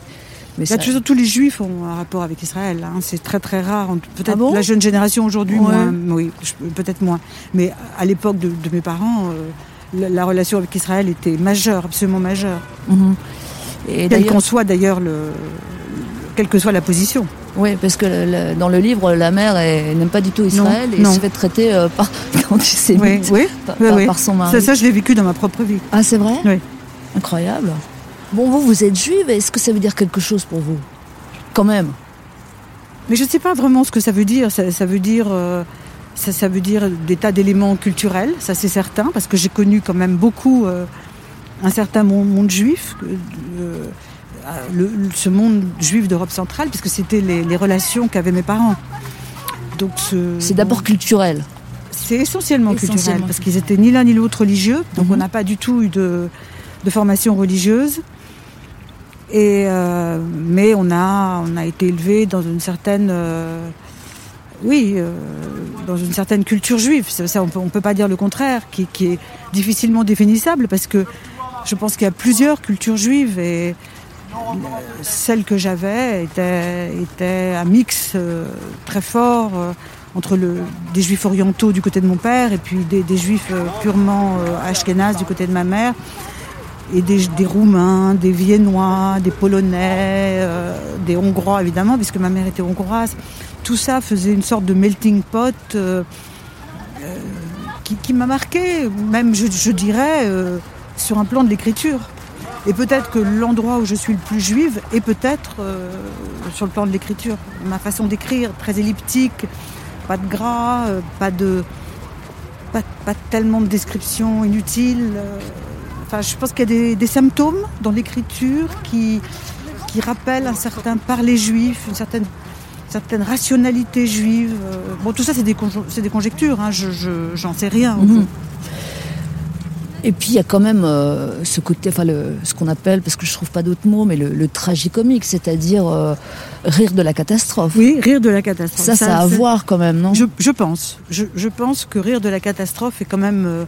Mais ça... tous les juifs ont un rapport avec Israël. Hein. C'est très très rare. Peut-être ah la jeune génération aujourd'hui, moins. Oui, peut-être moins. Mais à l'époque de, mes parents, euh, la, relation avec Israël était majeure, absolument majeure. Mhm. Et Quel qu'en soit d'ailleurs, le, quelle que soit la position. Oui, parce que dans le livre, la mère n'aime pas du tout Israël et se fait traiter euh, par antisémite oui, oui, par, son mari. Ça, ça je l'ai vécu dans ma propre vie. Ah, c'est vrai Oui. Incroyable. Bon, vous, vous êtes juive, est-ce que ça veut dire quelque chose pour vous? Quand même. Mais je ne sais pas vraiment ce que ça veut dire. Ça, veut dire. Euh, ça, veut dire des tas d'éléments culturels, ça c'est certain, parce que j'ai connu quand même beaucoup euh, un certain monde, juif, euh, ce monde juif d'Europe centrale, puisque c'était les, relations qu'avaient mes parents. Donc c'est d'abord culturel. C'est essentiellement, culturel, parce qu'ils étaient ni l'un ni l'autre religieux, donc mhm. on n'a pas du tout eu de, de formation religieuse. Et, euh, mais on a, on a été élevé dans une certaine, euh, oui, euh, dans une certaine culture juive. Ça, on peut, ne peut pas dire le contraire, qui, est difficilement définissable parce que je pense qu'il y a plusieurs cultures juives et celle que j'avais était, était, un mix très fort entre le, des juifs orientaux du côté de mon père et puis des, juifs purement ashkénazes du côté de ma mère et des, Roumains, des Viennois, des Polonais, des Hongrois évidemment, puisque ma mère était hongroise. Tout ça faisait une sorte de melting pot qui, m'a marqué, même je, dirais, euh, sur un plan de l'écriture. Et peut-être que l'endroit où je suis le plus juive est peut-être euh, sur le plan de l'écriture. Ma façon d'écrire, très elliptique, pas de gras, euh, pas de pas, tellement de descriptions inutiles. Enfin, je pense qu'il y a des, symptômes dans l'écriture qui, qui rappellent un certain parler juif, une certaine certaines rationalités juives. Euh, bon, tout ça, c'est des, des, conjectures, hein, je, j'en sais rien. Et puis il y a quand même euh, ce côté, enfin le, ce qu'on appelle, parce que je trouve pas d'autres mots, mais le, le tragicomique, c'est-à-dire euh, rire de la catastrophe. Oui, rire de la catastrophe. Ça, ça, a à voir quand même, non? Je, je, pense. Je, je, pense que rire de la catastrophe est quand même. Euh,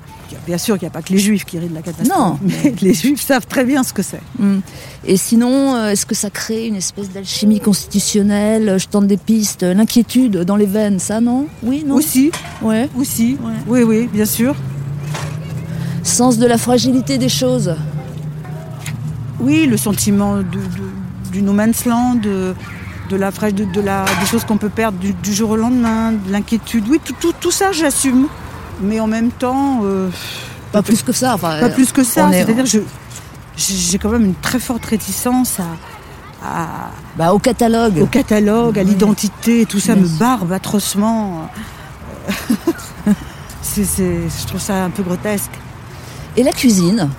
bien sûr qu'il n'y a pas que les juifs qui rient de la catastrophe. Non. Mais les juifs savent très bien ce que c'est. Hmm. Et sinon, est-ce que ça crée une espèce d'alchimie constitutionnelle? Je tente des pistes, l'inquiétude dans les veines, ça, non? Oui, non? Aussi. Ouais. Aussi. Ouais. Oui, oui, bien sûr sens de la fragilité des choses. Oui, le sentiment du no man's land, de, la, de, la, des choses qu'on peut perdre du, jour au lendemain, de l'inquiétude. Oui, tout, tout, ça, j'assume. Mais en même temps. Euh, pas plus que ça. pas plus que ça. C'est-à-dire que j'ai quand même une très forte réticence à. bah, au catalogue. Au catalogue, à l'identité, tout ça me barbe atrocement. je trouve ça un peu grotesque. Et la cuisine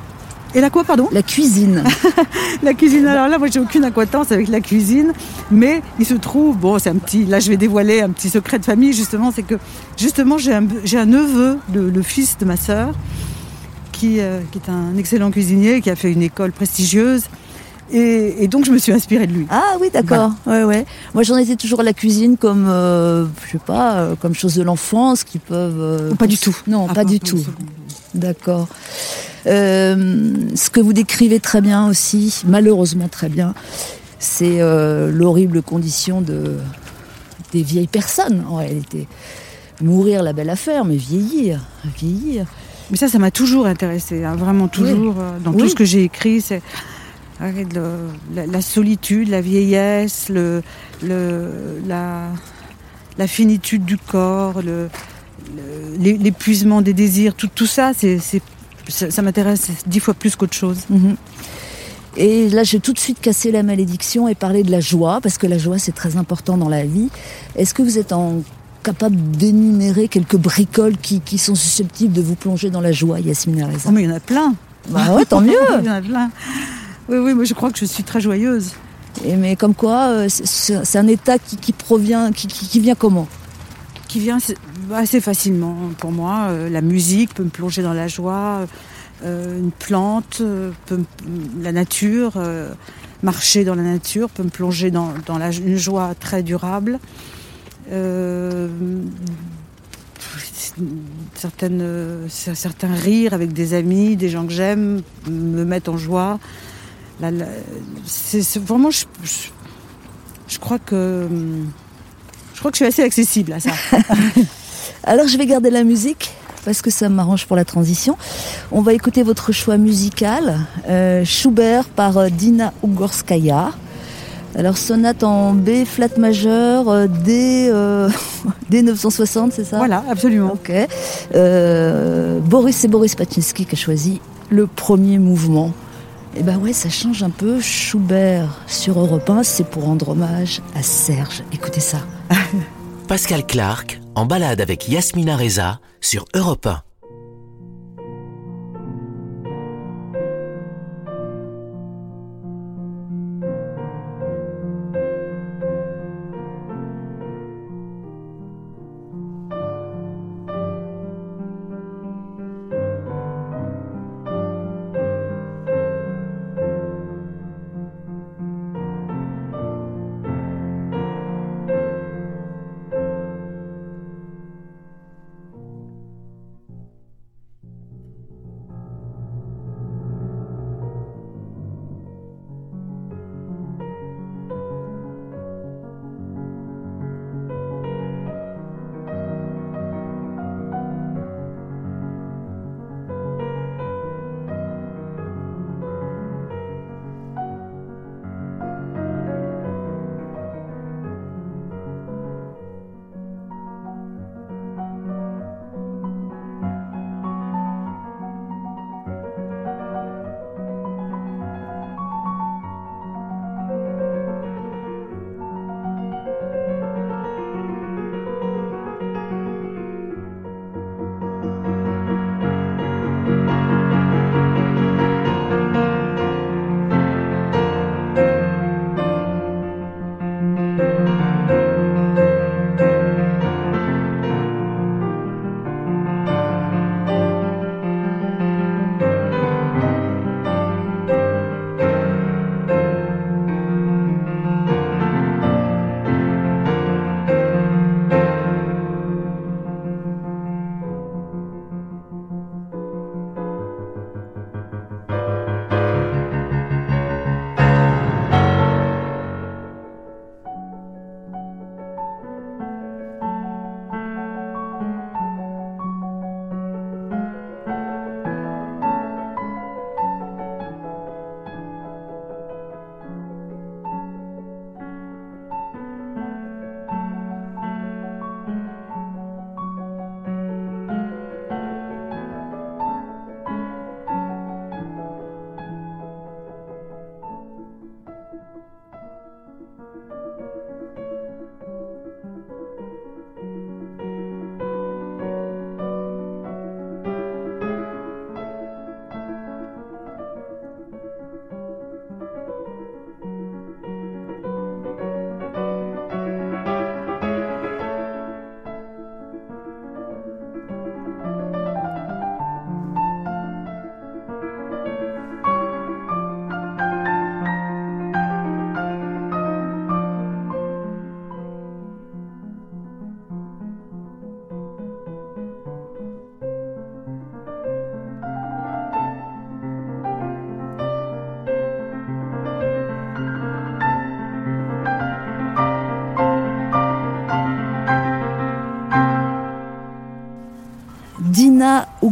et la quoi, pardon La cuisine. la cuisine. Alors là, moi, j'ai aucune acquaintance avec la cuisine, mais il se trouve, bon, c'est un petit. Là, je vais dévoiler un petit secret de famille, justement, c'est que justement, j'ai un, un, neveu, le, fils de ma sœur, qui, euh, qui, est un excellent cuisinier, qui a fait une école prestigieuse. Et, donc je me suis inspirée de lui. Ah oui, d'accord. Ouais, ouais. Moi, j'en étais toujours à la cuisine comme, euh, je sais pas, euh, comme chose de l'enfance qui peuvent. pas du tout. Non, ah, pas, du tout. D'accord. Euh, ce que vous décrivez très bien aussi, malheureusement très bien, c'est euh, l'horrible condition de, des vieilles personnes en réalité. Mourir la belle affaire, mais vieillir, vieillir. Mais ça, ça m'a toujours intéressé, hein, vraiment toujours. Euh, dans tout ce que j'ai écrit, c'est la, solitude, la vieillesse, le, la, la finitude du corps, le, l'épuisement des désirs, tout, tout ça, c'est, ça, m'intéresse dix fois plus qu'autre chose. Mhm. Et là, j'ai tout de suite cassé la malédiction et parlé de la joie, parce que la joie, c'est très important dans la vie. Est-ce que vous êtes en capable d'énumérer quelques bricoles qui, qui, sont susceptibles de vous plonger dans la joie, Yasmina Reza oh, mais il y en a plein. Bah ouais, tant mieux. il y en a plein. Oui, oui, moi je crois que je suis très joyeuse. Et mais comme quoi, euh, c'est un état qui, qui provient, qui, qui, vient comment? Qui vient assez facilement pour moi. Euh, la musique peut me plonger dans la joie, euh, une plante, euh, la nature, marcher dans la nature peut me plonger dans, une joie très durable. certains rires avec des amis, des gens que j'aime, me mettent en joie. vraiment, je, je, crois que je crois que je suis assez accessible à ça. Alors je vais garder la musique parce que ça m'arrange pour la transition. On va écouter votre choix musical, euh, Schubert par euh, Dina Ugorskaya. Alors sonate en B flat majeur, euh, D, D 960, c'est ça? Voilà, absolument. Ok. Boris, c'est Boris Patinski qui a choisi le premier mouvement. Et eh ben ouais, ça change un peu. Schubert sur Europe 1, c'est pour rendre hommage à Serge. Écoutez ça. Pascal Clark en balade avec Yasmina Reza sur Europe 1.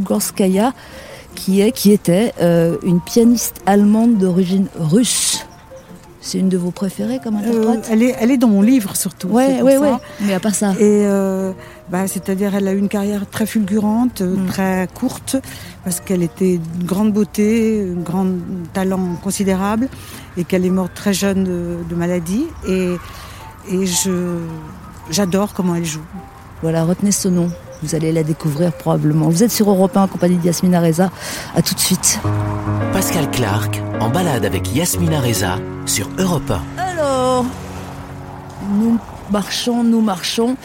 Nina Ugorskaya, qui est, qui était euh, une pianiste allemande d'origine russe. C'est une de vos préférées comme interprète? euh, elle, est, elle est dans mon livre surtout. Ouais, ouais, ouais. Mais à part ça. Et euh, bah, c'est-à-dire, elle a eu une carrière très fulgurante, mm. très courte, parce qu'elle était d'une grande beauté, un grand talent considérable, et qu'elle est morte très jeune de, maladie. Et, et je, j'adore comment elle joue. Voilà, retenez ce nom. Vous allez la découvrir probablement. Vous êtes sur Europe 1 en compagnie de Yasmina Reza. À tout de suite. Pascal Clark en balade avec Yasmina Reza sur Europe 1. Alors, nous marchons, nous marchons.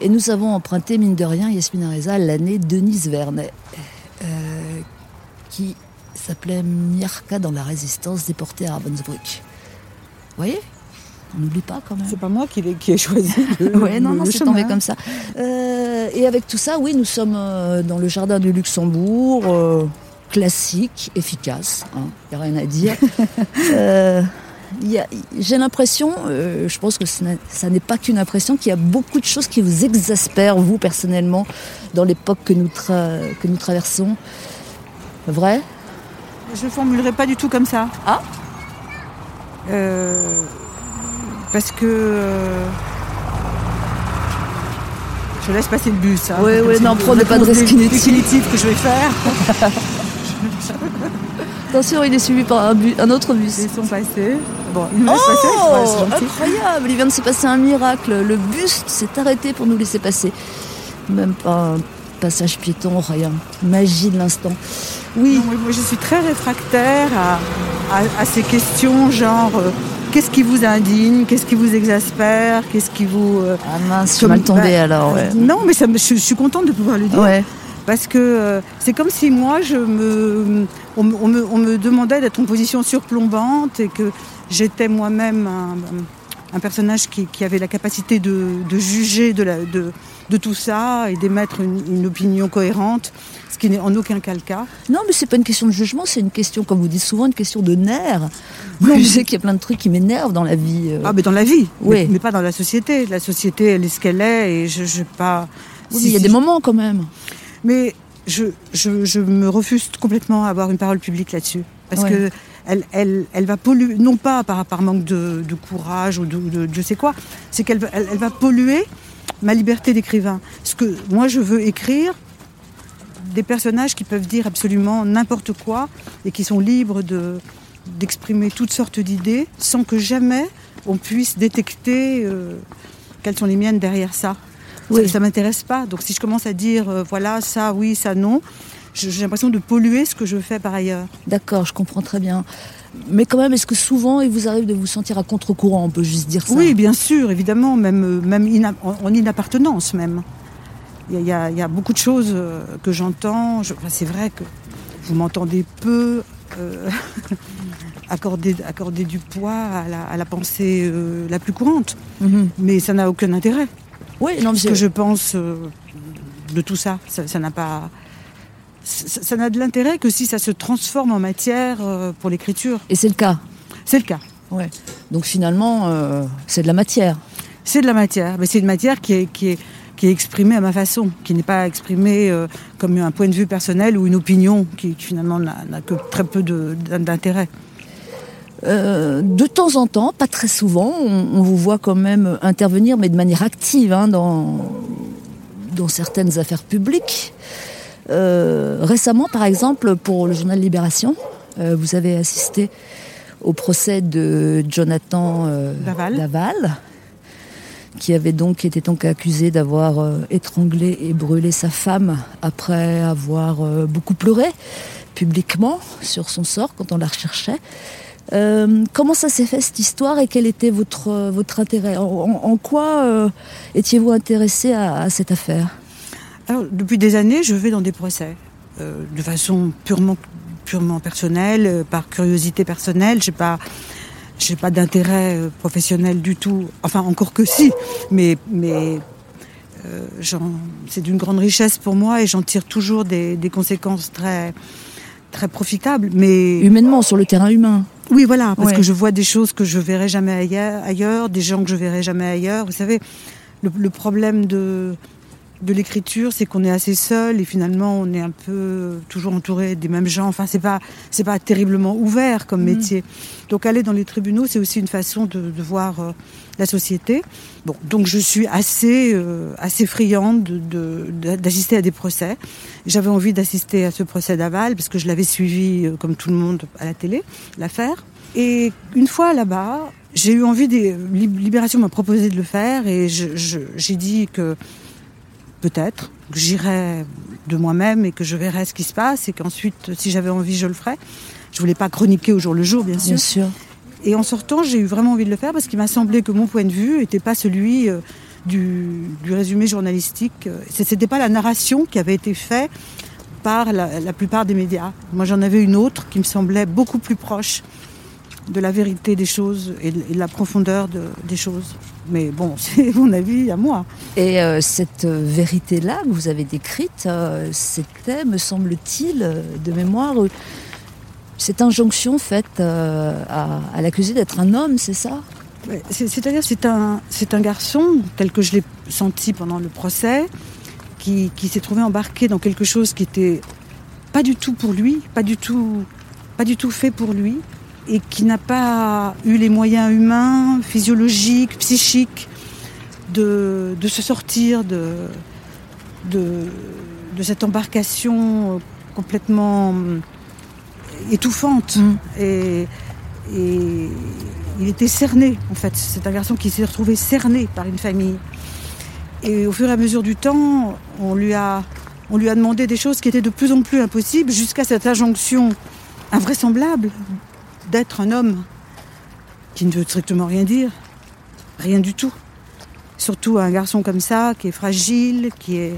Et nous avons emprunté, mine de rien, Yasmina Reza, l'année Denise Vernet, euh, qui s'appelait Miarka dans la résistance déportée à Ravensbrück. Vous voyez? On n'oublie pas quand même. C'est pas moi qui ai, choisi. Oui, non, non, c'est tombé comme ça. Euh, et avec tout ça, oui, nous sommes euh, dans le jardin du Luxembourg, euh, classique, efficace. Il hein, n'y a rien à dire. J'ai l'impression, je pense que ça n'est pas qu'une impression, qu'il y a beaucoup de choses qui vous exaspèrent, vous personnellement, dans l'époque que, nous que nous traversons. Vrai? Je ne formulerai pas du tout comme ça. Ah? Parce que euh, je laisse passer le bus. Hein, oui, oui, non, prenez pas de risque inutile que je vais faire. Attention, il est suivi par un, autre bus. Ils sont passés. Bon, ils nous laissent oh. Incroyable, il vient de se passer un miracle. Le bus s'est arrêté pour nous laisser passer. Même pas un passage piéton, rien. Magie de l'instant. Oui. moi, je suis très réfractaire à, ces questions genre. Qu'est-ce qui vous indigne? Qu'est-ce qui vous exaspère? Qu'est-ce qui vous... Euh, ah mince, je suis mal tombée bah, alors. Non, mais ça, je, suis contente de pouvoir le dire. Parce que euh, c'est comme si moi, je me, on, me, on me demandait d'être en position surplombante et que j'étais moi-même un, un personnage qui, avait la capacité de, juger de, la, de, de, tout ça et d'émettre une, opinion cohérente, ce qui n'est en aucun cas le cas. Non, mais c'est pas une question de jugement, c'est une question, comme vous dites souvent, une question de nerfs. je sais qu'il y a plein de trucs qui m'énervent dans la vie. Euh. Ah, mais dans la vie, oui. mais, pas dans la société. La société, elle est ce qu'elle est et je, je pas. Oui, il y a des moments quand même. Mais je, je, je me refuse complètement à avoir une parole publique là-dessus. Parce que elle, elle, va polluer, non pas par, par manque de, courage ou de, je sais quoi, c'est qu'elle elle, va polluer ma liberté d'écrivain. Ce que moi je veux écrire, des personnages qui peuvent dire absolument n'importe quoi et qui sont libres de, d'exprimer toutes sortes d'idées sans que jamais on puisse détecter euh, quelles sont les miennes derrière ça. Ça ne m'intéresse pas. Donc si je commence à dire euh, voilà, ça, oui, ça, non, j'ai l'impression de polluer ce que je fais par ailleurs. D'accord, je comprends très bien. Mais quand même, est-ce que souvent il vous arrive de vous sentir à contre-courant On peut juste dire ça? Oui, bien sûr, évidemment, même, euh, même en inappartenance même. Il y, a, beaucoup de choses euh, que j'entends. c'est vrai que vous m'entendez peu euh, accorder, accorder, du poids à la, pensée la plus courante. Mhm. Mais ça n'a aucun intérêt. Oui, non, Ce que je pense de tout ça, ça n'a pas ça n'a de l'intérêt que si ça se transforme en matière euh, pour l'écriture. Et c'est le cas C'est le cas. Ouais. Donc finalement, euh, c'est de la matière. C'est de la matière, mais c'est une matière qui est, qui est, qui est exprimée à ma façon, qui n'est pas exprimée euh, comme un point de vue personnel ou une opinion qui, finalement n'a que très peu d'intérêt. de temps en temps, pas très souvent, on, vous voit quand même intervenir, mais de manière active hein, dans, dans certaines affaires publiques. Euh, récemment, par exemple, pour le journal Libération, euh, vous avez assisté au procès de Jonathan euh, Daval. Qui avait donc été donc accusé d'avoir étranglé et brûlé sa femme après avoir beaucoup pleuré publiquement sur son sort quand on la recherchait. comment ça s'est fait cette histoire et quel était votre, votre intérêt? En, quoi étiez-vous intéressé à cette affaire? Depuis des années, je vais dans des procès, euh, de façon purement, purement personnelle, euh, par curiosité personnelle. J'ai pas, j'ai pas d'intérêt euh, professionnel du tout. Enfin, encore que si, mais, mais c'est d'une grande richesse pour moi et j'en tire toujours des, conséquences très, très profitables. Mais humainement, sur le terrain humain. Oui, voilà, parce que je vois des choses que je verrai jamais ailleurs, des gens que je verrai jamais ailleurs. Vous savez, le problème de de l'écriture, c'est qu'on est assez seul et finalement on est un peu toujours entouré des mêmes gens. Enfin, c'est pas c'est pas terriblement ouvert comme Mhm. métier. Donc aller dans les tribunaux, c'est aussi une façon de, de voir euh, la société. Bon, donc je suis assez euh, assez friande de- de- d'assister à des procès. J'avais envie d'assister à ce procès d'aval parce que je l'avais suivi euh, comme tout le monde à la télé, l'affaire. Et une fois là-bas, j'ai eu envie des Lib- Libération m'a proposé de le faire et j'ai dit que peut-être que j'irais de moi-même et que je verrais ce qui se passe et qu'ensuite, si j'avais envie, je le ferais. Je voulais pas chroniquer au jour le jour, bien sûr. Bien sûr. Et en sortant, j'ai eu vraiment envie de le faire parce qu'il m'a semblé que mon point de vue n'était pas celui euh, du, du résumé journalistique. Ce n'était pas la narration qui avait été faite par la, la plupart des médias. Moi, j'en avais une autre qui me semblait beaucoup plus proche de la vérité des choses et de, et de la profondeur de- des choses. Mais bon, c'est mon avis à moi. Et euh, cette euh, vérité-là que vous avez décrite, euh, c'était, me semble-t-il, de mémoire, cette injonction faite euh, à, à l'accusé d'être un homme, c'est ça? C'est-à-dire, c'est un, c'est un garçon, tel que je l'ai senti pendant le procès, qui, qui s'est trouvé embarqué dans quelque chose qui était pas du tout pour lui, pas du tout, pas du tout fait pour lui, et qui n'a pas eu les moyens humains, physiologiques, psychiques, de, de se sortir de, de, de cette embarcation euh, complètement euh, étouffante. Mm. Et, et il était cerné, en fait. C'est un garçon qui s'est retrouvé cerné par une famille. Et au fur et à mesure du temps, on lui a, on lui a demandé des choses qui étaient de plus en plus impossibles, jusqu'à cette injonction invraisemblable d'être un homme qui ne veut strictement rien dire, rien du tout. Surtout un garçon comme ça, qui est fragile, qui est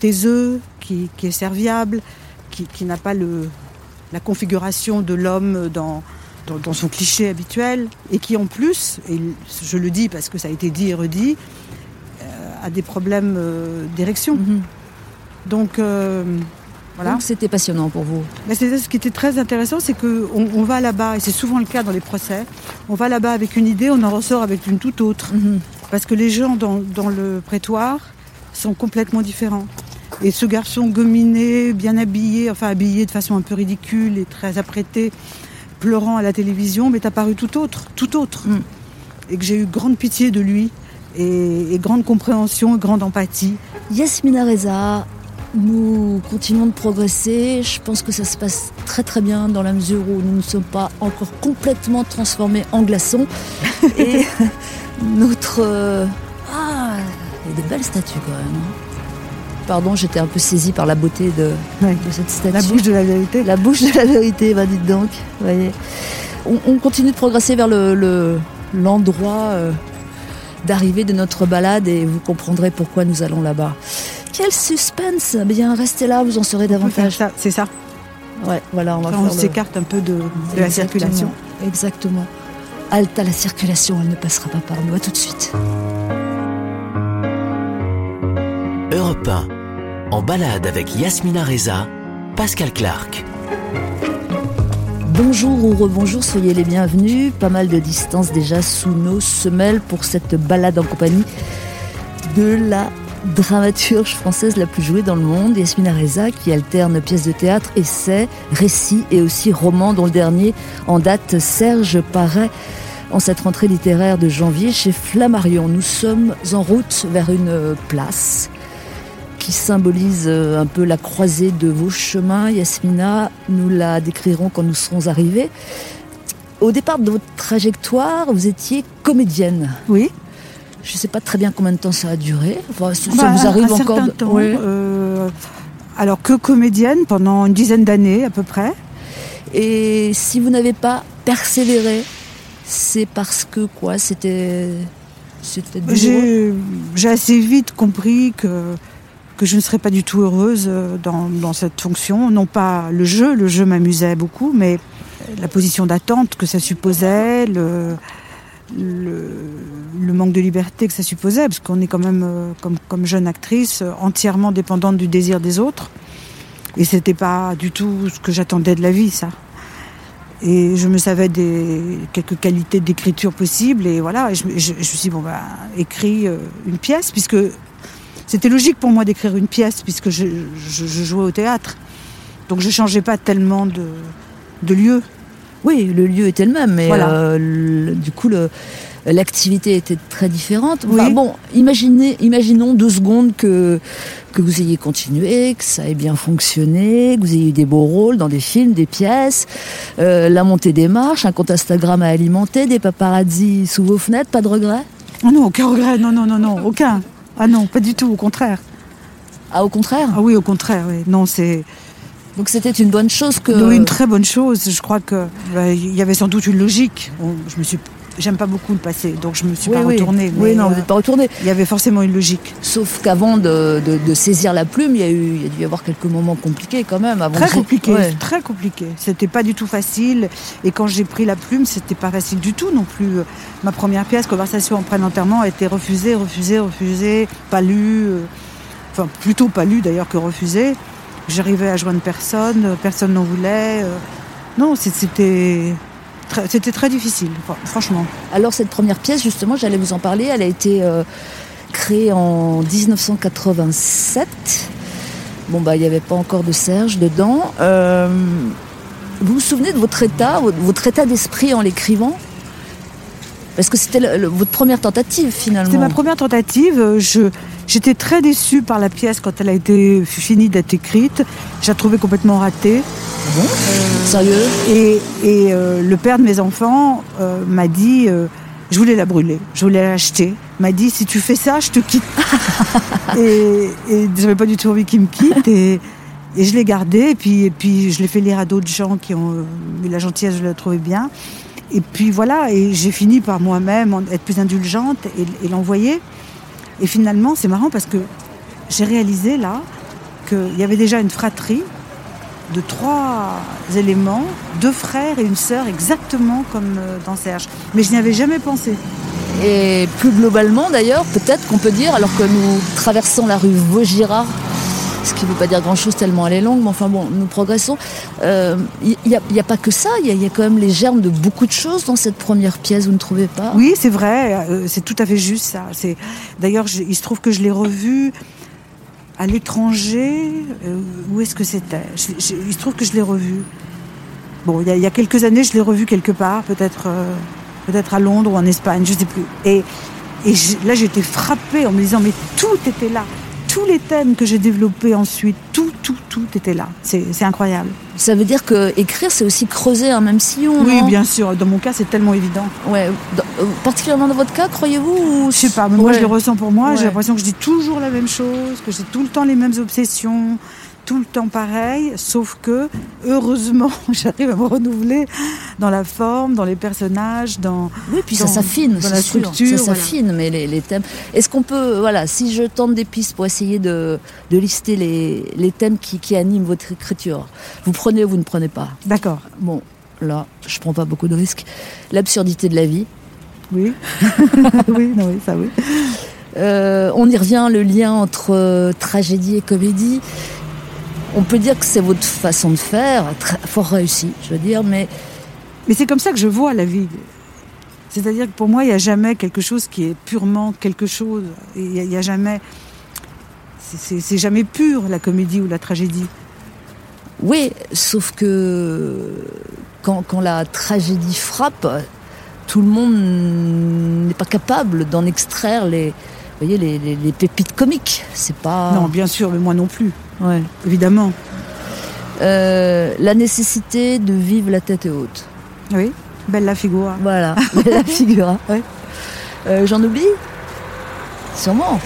taiseux, qui, qui est serviable, qui, qui n'a pas le, la configuration de l'homme dans, dans, dans son cliché habituel, et qui en plus, et je le dis parce que ça a été dit et redit, euh, a des problèmes euh, d'érection. Donc euh, voilà. Donc c'était passionnant pour vous. Mais ce qui était très intéressant, c'est qu'on on va là-bas, et c'est souvent le cas dans les procès, on va là-bas avec une idée, on en ressort avec une toute autre. Mhm. Parce que les gens dans, dans le prétoire sont complètement différents. Et ce garçon gominé, bien habillé, enfin habillé de façon un peu ridicule et très apprêté, pleurant à la télévision, m'est apparu tout autre, tout autre. Mm. Et que j'ai eu grande pitié de lui, et, et grande compréhension, et grande empathie. Yasmina Reza, nous continuons de progresser. Je pense que ça se passe très très bien dans la mesure où nous ne sommes pas encore complètement transformés en glaçons. Et notre... euh, Ah, il y a des belles statues quand même. hein. Pardon, j'étais un peu saisie par la beauté de, Ouais. de cette statue. La bouche de la vérité. La bouche de la vérité, bah dites donc. Voyez. On, on continue de progresser vers le- le- l'endroit euh, d'arrivée de notre balade et vous comprendrez pourquoi nous allons là-bas. Quel suspense Eh Bien, restez là, vous en saurez davantage. C'est ça. Ouais, voilà, on va Enfin, faire on le- s'écarte un peu de, de la Exactement, circulation. Exactement. Halte à la circulation, elle ne passera pas par nous. À tout de suite. Europe 1, en balade avec Yasmina Reza, Pascal Clark. Bonjour ou rebonjour, soyez les bienvenus. Pas mal de distance déjà sous nos semelles pour cette balade en compagnie de la dramaturge française la plus jouée dans le monde, Yasmina Reza, qui alterne pièces de théâtre, essais, récits et aussi romans, dont le dernier en date Serge paraît en cette rentrée littéraire de janvier chez Flammarion. Nous sommes en route vers une place qui symbolise euh, un peu la croisée de vos chemins. Yasmina, nous la décrirons quand nous serons arrivés. Au départ de votre trajectoire, vous étiez comédienne. Oui. Je ne sais pas très bien combien de temps ça a duré. Enfin, ça Bah, vous arrive un encore certain temps. Euh, alors que comédienne pendant une dizaine d'années à peu près. Et si vous n'avez pas persévéré, c'est parce que quoi? C'était. J'ai assez vite compris que, que je ne serais pas du tout heureuse euh, dans, cette fonction. Non pas le jeu, le jeu m'amusait beaucoup, mais la position d'attente que ça supposait, le, manque de liberté que ça supposait, parce qu'on est quand même, euh, comme, jeune actrice, entièrement dépendante du désir des autres. Et c'était pas du tout ce que j'attendais de la vie, ça. Et je me savais des quelques qualités d'écriture possibles et voilà. Je me suis dit bon bah écris euh, une pièce puisque c'était logique pour moi d'écrire une pièce puisque je, je, je, jouais au théâtre. Donc je changeais pas tellement de, de lieu. Oui, le lieu était le même, mais voilà. euh, le, du coup, l'activité était très différente. Enfin, Oui. Bon, imaginez, imaginons deux secondes que, que vous ayez continué, que ça ait bien fonctionné, que vous ayez eu des beaux rôles dans des films, des pièces, euh, la montée des marches, un compte Instagram à alimenter, des paparazzi sous vos fenêtres, pas de regrets? Oh non, aucun regret, non, non, non, non, aucun. Ah non, pas du tout, au contraire. Ah, au contraire? Ah oui, au contraire, oui. Non, c'est Donc c'était une bonne chose que... oui, une très bonne chose. Je crois que bah, il y avait sans doute une logique. Bon, je me suis, j'aime pas beaucoup le passé, donc je me suis Oui, pas oui. retournée. Oui, non, vous euh, n'êtes pas retourné. il y avait forcément une logique. Sauf qu'avant de, de- de saisir la plume, il y, a eu, il y a dû y avoir quelques moments compliqués quand même. Avant Très de- compliqué, Ouais. très compliqué. C'était pas du tout facile. Et quand j'ai pris la plume, c'était pas facile du tout non plus. Ma première pièce, Conversation en plein enterrement, a été refusée, refusée, refusée, pas lue. euh, Enfin, plutôt pas lue d'ailleurs que refusée. J'arrivais à joindre personne, euh, personne n'en voulait. euh. Non, c'était c'était très difficile, fr- franchement. Alors cette première pièce, justement, j'allais vous en parler, elle a été euh, créée en 1987. Bon, bah, il n'y avait pas encore de Serge dedans. Euh, vous vous souvenez de votre état, votre- votre état d'esprit en l'écrivant? Parce que c'était votre première tentative, finalement. C'était ma première tentative. euh, Je, j'étais très déçue par la pièce quand elle a été finie d'être écrite. Je la trouvais complètement ratée. Bon? Sérieux? Et, et, euh, le père de mes enfants euh, m'a dit, euh, je voulais la brûler, je voulais l'acheter. M'a dit, si tu fais ça, je te quitte. et et j'avais pas du tout envie qu'il me quitte. Et, et je l'ai gardée. Et puis, et puis je l'ai fait lire à d'autres gens qui ont euh, eu la gentillesse de la trouver bien. Et puis voilà, et j'ai fini par moi-même être plus indulgente et, et l'envoyer. Et finalement, c'est marrant parce que j'ai réalisé là qu'il y avait déjà une fratrie de trois éléments, deux frères et une sœur, exactement comme euh, dans Serge. Mais je n'y avais jamais pensé. Et plus globalement, d'ailleurs, peut-être qu'on peut dire, alors que nous traversons la rue Vaugirard, ce qui ne veut pas dire grand-chose tellement elle est longue, mais enfin bon, nous progressons, euh, il n'y a, pas que ça, il y, a- quand même les germes de beaucoup de choses dans cette première pièce, vous ne trouvez pas? Oui, c'est vrai, euh, c'est tout à fait juste ça. D'ailleurs, il se trouve que je l'ai revu à l'étranger. euh, où est-ce que c'était? Il se trouve que je l'ai revu. Bon, il y, a, quelques années, je l'ai revu quelque part, peut-être euh, peut-être à Londres ou en Espagne, je ne sais plus. Et, là, j'étais frappée en me disant, mais tout était là. Tous les thèmes que j'ai développés ensuite, tout, tout, tout était là. C'est incroyable. Ça veut dire que écrire, c'est aussi creuser un même sillon, Oui, bien sûr. Dans mon cas, c'est tellement évident. Ouais, dans- euh, particulièrement dans votre cas, croyez-vous ou... Je sais pas, mais moi je le ressens pour moi. Ouais. J'ai l'impression que je dis toujours la même chose, que j'ai tout le temps les mêmes obsessions, tout le temps pareil. Sauf que, heureusement, j'arrive à me renouveler dans la forme, dans les personnages, dans. Oui, puis ça s'affine, dans la sûr. structure, Ça voilà. s'affine, mais les, les thèmes. Est-ce qu'on peut, voilà, si je tente des pistes pour essayer de, de lister les, les thèmes qui, qui animent votre écriture, vous prenez ou vous ne prenez pas? D'accord. Bon, là, je prends pas beaucoup de risques. L'absurdité de la vie. Oui. oui, non, oui, ça oui. Euh, on y revient, le lien entre euh, tragédie et comédie. On peut dire que c'est votre façon de faire, très, fort réussi, je veux dire, mais Mais c'est comme ça que je vois la vie. C'est-à-dire que pour moi, il n'y a jamais quelque chose qui est purement quelque chose. Il n'y a, a jamais. c'est jamais pur la comédie ou la tragédie. Oui, sauf que quand, quand la tragédie frappe, tout le monde n'est pas capable d'en extraire les, vous voyez, les, les- les pépites comiques. C'est pas. Non, bien sûr, mais moi non plus, Ouais. évidemment. Euh, la nécessité de vivre la tête haute. Oui, belle la figure. Voilà, la figure. hein. Ouais. Euh, J'en oublie? Sûrement.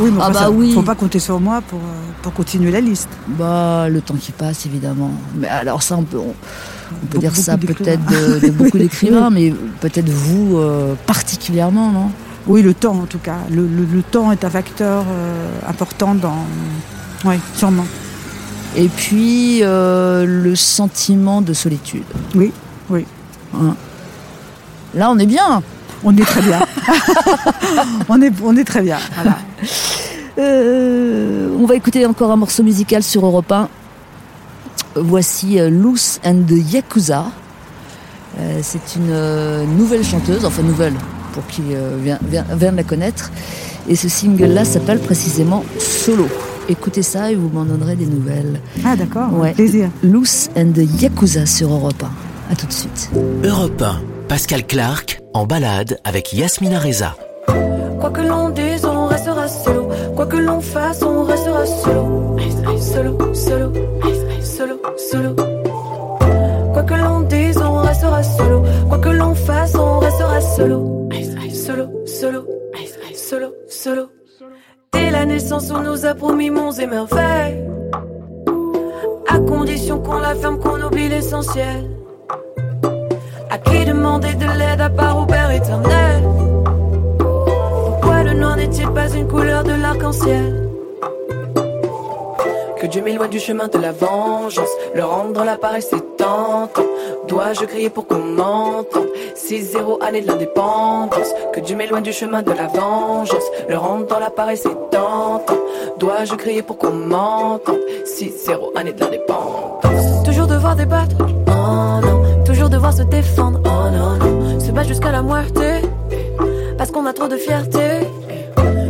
Oui, mais Ah bah ça- oui. faut pas compter sur moi pour, euh, pour continuer la liste. Bah, le temps qui passe, évidemment. Mais alors ça, on peut, on, on peut Beaucoup- dire ça peut-être de, de beaucoup d'écrivains, mais peut-être vous euh, particulièrement, non? Oui, le temps en tout cas. Le, le- le temps est un facteur euh, important dans. Oui, sûrement. Et puis euh, le sentiment de solitude. Oui, oui. Hein. Là, on est bien. On est très bien. on, est, on est très bien. Voilà. Euh, on va écouter encore un morceau musical sur Europe 1. Voici Loose and the Yakuza. Euh, c'est une nouvelle chanteuse, enfin nouvelle, pour qui euh, vient, vient, vient de la connaître. Et ce single-là s'appelle précisément Solo. Écoutez ça et vous m'en donnerez des nouvelles. Ah d'accord, Ouais. plaisir. Loose and the Yakuza sur Europe 1. À tout de suite. Europe 1, Pascal Clark en balade avec Yasmina Reza. Quoi que l'on dise, on restera solo. Quoi que l'on fasse, on restera solo. Solo, solo, solo, solo. Quoi que l'on dise, on restera solo. Quoi que l'on fasse, on restera solo. Solo, solo, solo. Dès la naissance, on nous a promis monts et merveilles. À condition qu'on la ferme, qu'on oublie l'essentiel. À qui demander de l'aide à part au Père éternel? Pourquoi le noir n'est-il pas une couleur de l'arc-en-ciel? Que Dieu m'éloigne du chemin de la vengeance. Le rendre l'appareil c'est tentant. Dois-je crier pour qu'on m'entende? 6-0 année de l'indépendance Que Dieu m'éloigne du chemin de la vengeance. Le rendre dans l'appareil c'est tentant. Dois-je crier pour qu'on m'entende? 6-0 année de l'indépendance. Toujours devoir débattre. Oh non. Toujours devoir se défendre. Oh non non. Se battre jusqu'à la muerte parce qu'on a trop de fierté.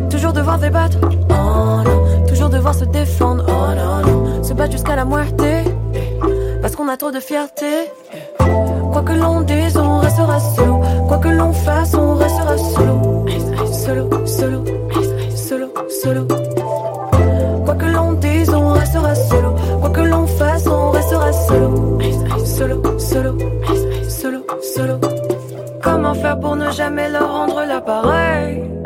Toujours devoir débattre, oh non. Toujours devoir se défendre, oh. Se battre jusqu'à la muerte, parce qu'on a trop de fierté. Quoi que l'on dise, on restera solo. Quoi que l'on fasse, on restera solo. Solo, solo, solo, solo. Quoi que l'on dise, on restera solo. Quoi que l'on fasse, on restera solo. Solo, solo, solo, solo. Comment faire pour ne jamais leur rendre l'appareil?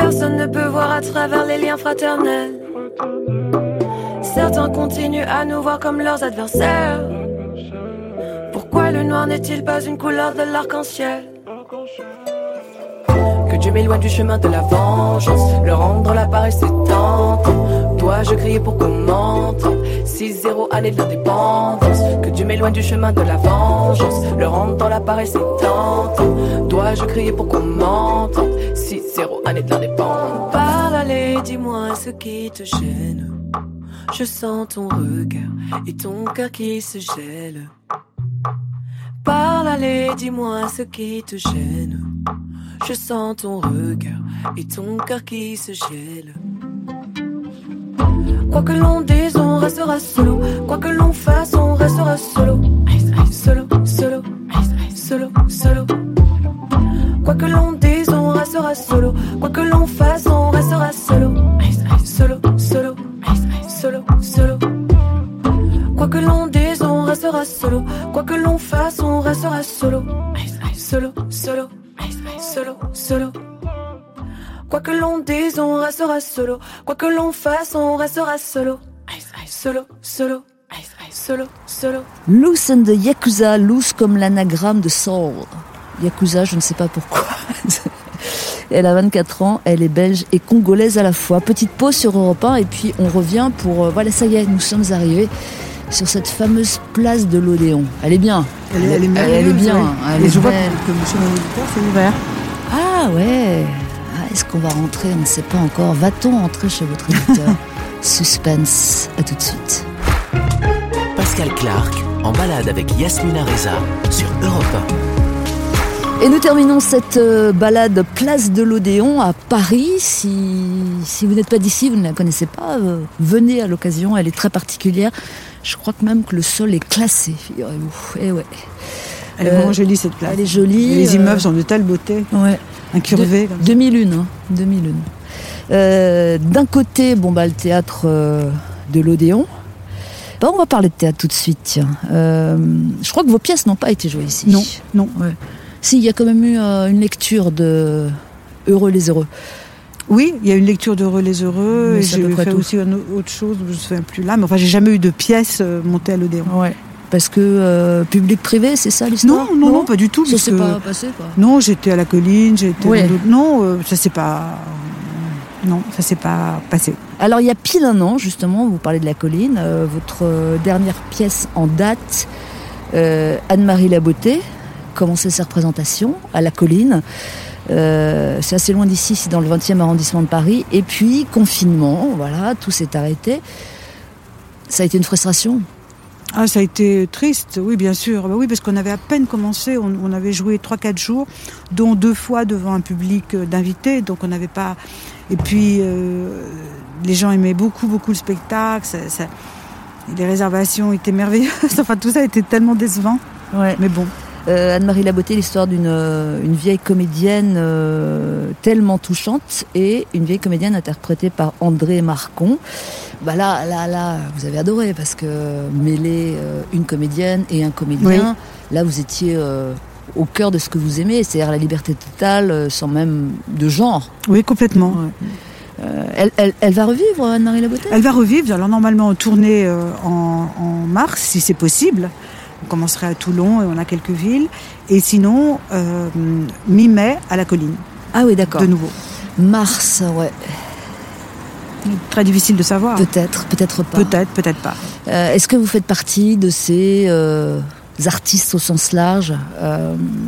Personne ne peut voir à travers les liens fraternels. Certains continuent à nous voir comme leurs adversaires. Pourquoi le noir n'est-il pas une couleur de l'arc-en-ciel? Que Dieu m'éloigne du chemin de la vengeance. Le rendre l'appareil c'est tentant. Dois-je crier pour qu'on m'entende 6-0 année de l'indépendance. Que Dieu m'éloigne du chemin de la vengeance. Le rendre dans l'appareil c'est tentant. Dois-je crier pour qu'on m'entende 6-0 année de l'indépendance. Parle, allez, dis-moi ce qui te gêne. Je sens ton regard et ton cœur qui se gèle. Parle, allez, dis-moi ce qui te gêne. Je sens ton regard et ton cœur qui se gèle. Quoi que l'on dise, on restera solo. Quoi que l'on fasse, on restera solo. Solo, solo, solo, solo. Quoi que l'on dise, restera solo. Quoi que l'on fasse, on restera solo. Solo, solo, solo, solo. Quoi que l'on dise, on restera solo. Quoi que l'on fasse, on restera solo. Solo, solo, solo, solo. Quoi que l'on dise, on restera solo. Quoi que l'on fasse, on restera solo. Solo, solo, solo, solo. Loose and the Yakuza, loose comme l'anagramme de soul. Yakuza, je ne sais pas pourquoi. Elle a 24 ans, elle est belge et congolaise à la fois. Petite pause sur Europe 1 et puis on revient pour... euh, voilà, ça y est, nous sommes arrivés sur cette fameuse place de l'Odéon. Elle est bien. Elle, est- elle est elle est bien. ouais. elle Et est je vois belle. que, c'est ouvert. Ah ouais Ah, Est-ce qu'on va rentrer? On ne sait pas encore. Va-t-on entrer chez votre éditeur? Suspense. À tout de suite. Pascal Clark en balade avec Yasmina Reza sur Europe Et nous terminons cette euh, balade place de l'Odéon à Paris. Si, si vous n'êtes pas d'ici, vous ne la connaissez pas, euh, venez à l'occasion. Elle est très particulière. Je crois que même que le sol est classé, figurez-vous. Et ouais. Elle est Euh, vraiment jolie cette place. Elle est jolie. Les euh, immeubles sont de telle beauté, Ouais. incurvés. ça. 2001, hein, 2001. Euh, D'un côté, bon bah le théâtre euh, de l'Odéon. Bah, on va parler de théâtre tout de suite. Tiens. Euh, je crois que vos pièces n'ont pas été jouées ici. Non, non. Ouais. Si, il y a quand même eu euh, une lecture de Heureux les heureux. Oui, il y a une lecture d'Heureux les Heureux. Mais et J'ai fait tout. aussi un au- autre chose, je ne me souviens plus là. Mais enfin, j'ai jamais eu de pièce euh, montée à l'Odéon. Ouais. Parce que euh, public-privé, c'est ça l'histoire? Non, non, non, pas du tout. Ça s'est puisque- pas passé quoi. Non, j'étais à la colline, j'étais. Ouais. Non, euh, ça s'est pas. Non, ça s'est pas passé. Alors il y a pile un an, justement, vous parlez de la colline, euh, votre dernière pièce en date, Anne-Marie Labeauté, commençait ses représentations à la colline. Euh, c'est assez loin d'ici, c'est dans le 20e arrondissement de Paris. Et puis, confinement, voilà, tout s'est arrêté. Ça a été une frustration. Ah, ça a été triste, oui, bien sûr. Bah oui, parce qu'on avait à peine commencé, on, avait joué 3-4 jours, dont deux fois devant un public euh, d'invités, donc on n'avait pas. Et puis, euh, les gens aimaient beaucoup, beaucoup le spectacle, les réservations étaient merveilleuses, enfin, tout ça était tellement décevant. Ouais. Mais bon. Euh, Anne-Marie Laboté, l'histoire d'une euh, une vieille comédienne euh, tellement touchante et une vieille comédienne interprétée par André Marcon. Bah là, là, là, vous avez adoré parce que mêler une comédienne et un comédien, là vous étiez au cœur de ce que vous aimez, c'est-à-dire la liberté totale sans même de genre. Oui, complètement. elle, elle, elle, va revivre, Anne-Marie Laboté? Elle va revivre, alors normalement en, en mars, si c'est possible. On commencerait à Toulon et on a quelques villes. Et sinon, euh, mi-mai à la colline. Ah oui, d'accord. De nouveau. Mars, ouais. Très difficile de savoir. Peut-être, peut-être pas. Peut-être, peut-être pas. Euh, est-ce que vous faites partie de ces euh, artistes au sens large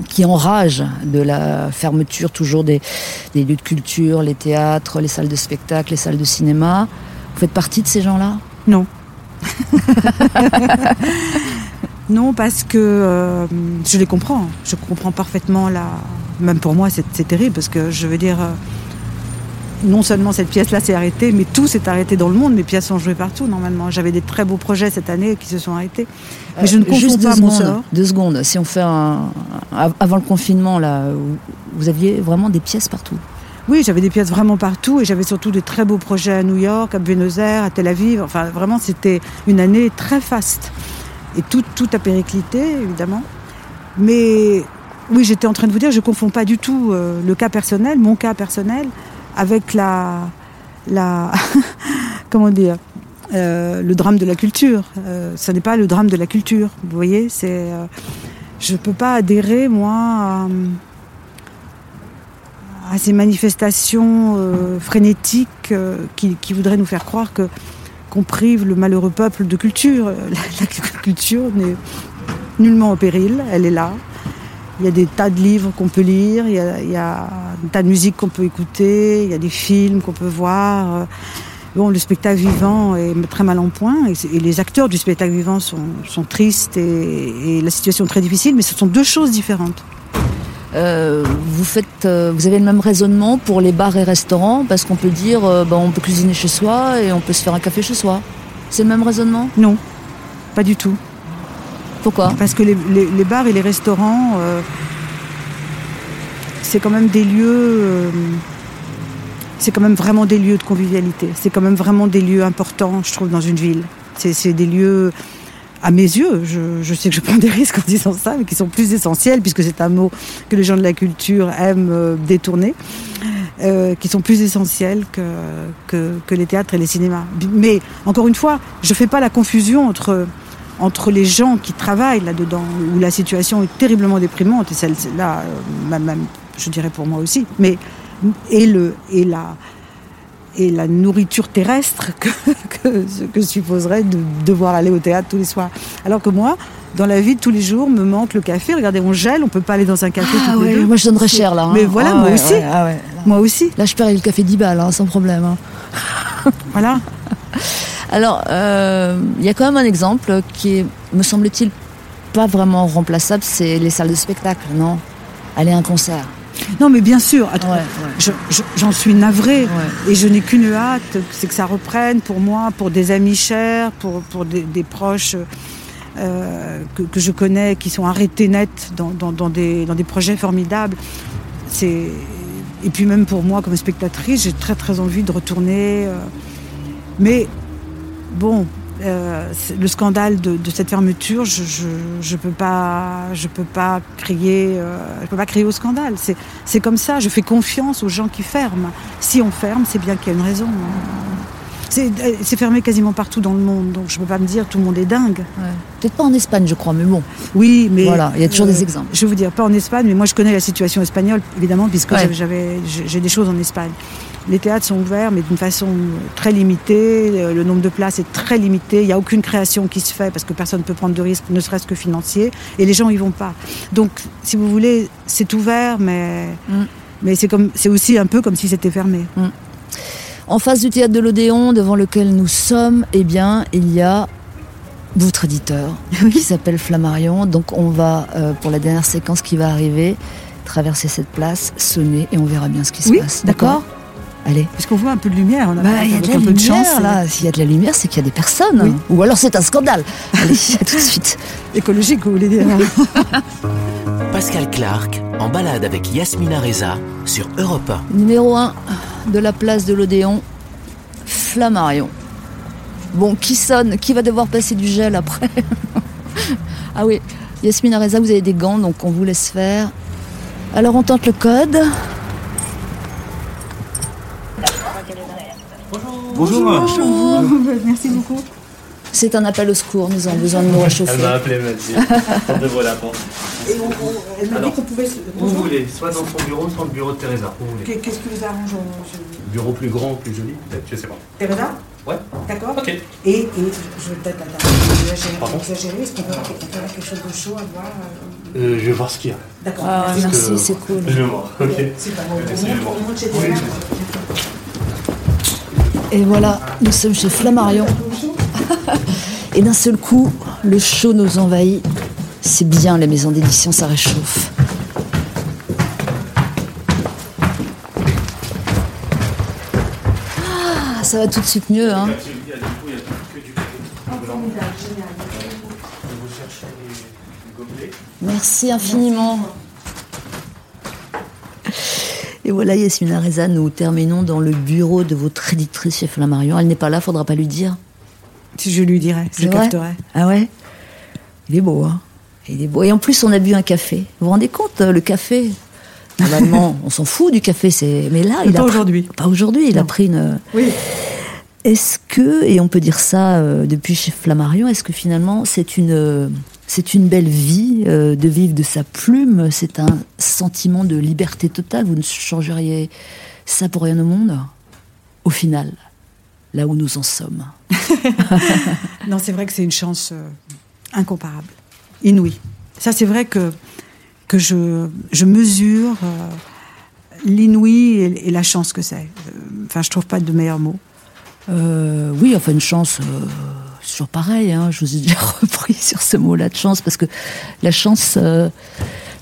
qui enragent de la fermeture toujours des, des lieux de culture, les théâtres, les salles de spectacle, les salles de cinéma? Vous faites partie de ces gens-là? Non. Non, parce que euh, je les comprends. Je comprends parfaitement la. Même pour moi, c'est terrible parce que je veux dire, euh, non seulement cette pièce-là s'est arrêtée, mais tout s'est arrêté dans le monde. Mes pièces sont jouées partout normalement. J'avais des très beaux projets cette année qui se sont arrêtés. Mais je ne comprends Juste pas deux mon secondes, sort. Deux secondes. Si on fait un avant le confinement là, vous aviez vraiment des pièces partout. Oui, j'avais des pièces vraiment partout et j'avais surtout des très beaux projets à New York, à Buenos Aires, à Tel Aviv. Enfin, vraiment, c'était une année très faste. Et tout, tout a périclité, évidemment. Mais oui, j'étais en train de vous dire, je ne confonds pas du tout euh, le cas personnel, mon cas personnel, avec la. la comment dire euh, Le drame de la culture. Euh, ce n'est pas le drame de la culture. Vous voyez Je ne peux pas adhérer, moi, à, ces manifestations frénétiques qui, voudraient nous faire croire que qu'on prive le malheureux peuple de culture. La, culture n'est nullement en péril, elle est là. Il y a des tas de livres qu'on peut lire, il y, a, il tas de musique qu'on peut écouter, il y a des films qu'on peut voir. Bon, le spectacle vivant est très mal en point et, les acteurs du spectacle vivant sont, sont tristes et, et la situation est très difficile, mais ce sont deux choses différentes. Euh, vous faites, euh, vous avez le même raisonnement pour les bars et restaurants parce qu'on peut dire, euh, ben, on peut cuisiner chez soi et on peut se faire un café chez soi. C'est le même raisonnement? Non, pas du tout. Pourquoi? Parce que les, les, les, bars et les restaurants, c'est quand même des lieux, c'est quand même vraiment des lieux de convivialité. C'est quand même vraiment des lieux importants, je trouve, dans une ville. C'est des lieux à mes yeux, je, sais que je prends des risques en disant ça, mais qui sont plus essentiels, puisque c'est un mot que les gens de la culture aiment euh, détourner, euh, qui sont plus essentiels que, que, les théâtres et les cinémas. Mais encore une fois, je ne fais pas la confusion entre, entre les gens qui travaillent là-dedans, où la situation est terriblement déprimante, et celle-là, euh, même, je dirais pour moi aussi, mais et, le, et la et la nourriture terrestre que, que, que supposerait de devoir aller au théâtre tous les soirs. Alors que moi, dans la vie de tous les jours, me manque le café. Regardez, on gèle, on peut pas aller dans un café ah, tous les deux. Moi, je donnerais cher là. Hein. Mais voilà, ah, moi ouais, aussi. Ouais, ah, moi aussi. Là, je paierais le café 10 balles, hein, sans problème. Hein. voilà. Alors, il euh, y a quand même un exemple qui est, me semble-t-il, pas vraiment remplaçable, c'est les salles de spectacle, non? Aller à un concert. Non, mais bien sûr, j'en suis navrée et je n'ai qu'une hâte, c'est que ça reprenne pour moi, pour des amis chers, pour, pour des, proches euh, que, que, je connais qui sont arrêtés net dans, dans, dans, des, dans des projets formidables. Et puis même pour moi, comme spectatrice, j'ai très très envie de retourner. Euh, mais bon, euh, le scandale de, cette fermeture, je je, peux pas je peux pas crier euh, je peux pas crier au scandale. C'est comme ça. Je fais confiance aux gens qui ferment. Si on ferme, c'est bien qu'il y a une raison. Euh, c'est fermé quasiment partout dans le monde, donc je peux pas me dire tout le monde est dingue. Peut-être pas en Espagne, je crois, mais bon. Oui, mais voilà, il y a toujours des exemples. Je vais vous dire, pas en Espagne, mais moi je connais la situation espagnole, évidemment, puisque j'avais j'ai des choses en Espagne. Les théâtres sont ouverts, mais d'une façon très limitée. Euh, le nombre de places est très limité. Il n'y a aucune création qui se fait parce que personne ne peut prendre de risques, ne serait-ce que financier. Et les gens y vont pas. Donc, si vous voulez, c'est ouvert, mais, mm. mais c'est, comme, c'est aussi un peu comme si c'était fermé. Mm. En face du théâtre de l'Odéon, devant lequel nous sommes, eh bien, il y a votre éditeur, qui s'appelle Flammarion. Donc on va, euh, pour la dernière séquence qui va arriver, traverser cette place, sonner et on verra bien ce qui se Oui, passe. d'accord? Allez. Parce qu'on voit un peu de lumière. On a Bah, il y a de la un peu de chance. là. S'il y a de la lumière, c'est qu'il y a des personnes. Oui. Ou alors c'est un scandale. Allez, à tout de suite. Écologique, vous voulez dire Pascal Clark en balade avec Yasmina Reza sur Europe 1. Numéro 1 de la place de l'Odéon, Flammarion. Bon, qui sonne Qui va devoir passer du gel après Ah oui, Yasmina Reza, vous avez des gants, donc on vous laisse faire. Alors on tente le code. Bonjour. Merci beaucoup. C'est un appel au secours, nous avons besoin de nous Elle réchauffer. m'a appelé, elle m'a dit. La porte. Et on, on- elle m'a dit qu'on pouvait. se- Où vous voulez, soit dans son bureau, soit dans le bureau de Teresa. Qu'est-ce qui vous arrange je- Bureau plus grand, plus joli, peut-être, je sais pas. Teresa Ouais. D'accord Ok. Et, et je vais peut-être exagérer, est-ce qu'on peut avoir quelque on peut avoir quelque chose de chaud à boire euh, Euh, je vais voir ce qu'il y a. D'accord. Ah, merci. que- c'est cool. Je vais voir. Ok. Super, on Excusez-moi. monte- on monte chez Oui. Teresa. Et voilà, nous sommes chez Flammarion. Et d'un seul coup, le chaud nous envahit. C'est bien les maisons d'édition, ça réchauffe. Ah, ça va tout de suite mieux, hein. Il y a du coup, il y a que du café. Vous cherchez les gobelets Merci infiniment. Et voilà, Yasmina Reza, nous terminons dans le bureau de votre éditrice chez Flammarion. Elle n'est pas là, faudra pas lui dire. Je lui dirais, je C'est vrai capterais. Ah ouais? Il est beau, hein? Il est beau. Et en plus, on a bu un café. Vous vous rendez compte, euh, le café? Normalement, on s'en fout du café, c'est. Mais là, Mais il a pas pris- aujourd'hui. Pas aujourd'hui, il a pris une. Oui. Est-ce que, et on peut dire ça euh, depuis chez Flammarion, est-ce que finalement c'est une, euh, c'est une belle vie euh, de vivre de sa plume C'est un sentiment de liberté totale Vous ne changeriez ça pour rien au monde Au final, là où nous en sommes. Non, c'est vrai que c'est une chance euh, incomparable, inouïe. Ça, c'est vrai que, que je, je mesure euh, l'inouï et, et la chance que c'est. Euh, Enfin, je trouve pas de meilleur mot. Oui, enfin une chance, toujours pareil. Hein, je vous ai déjà repris sur ce mot-là de chance parce que la chance, euh,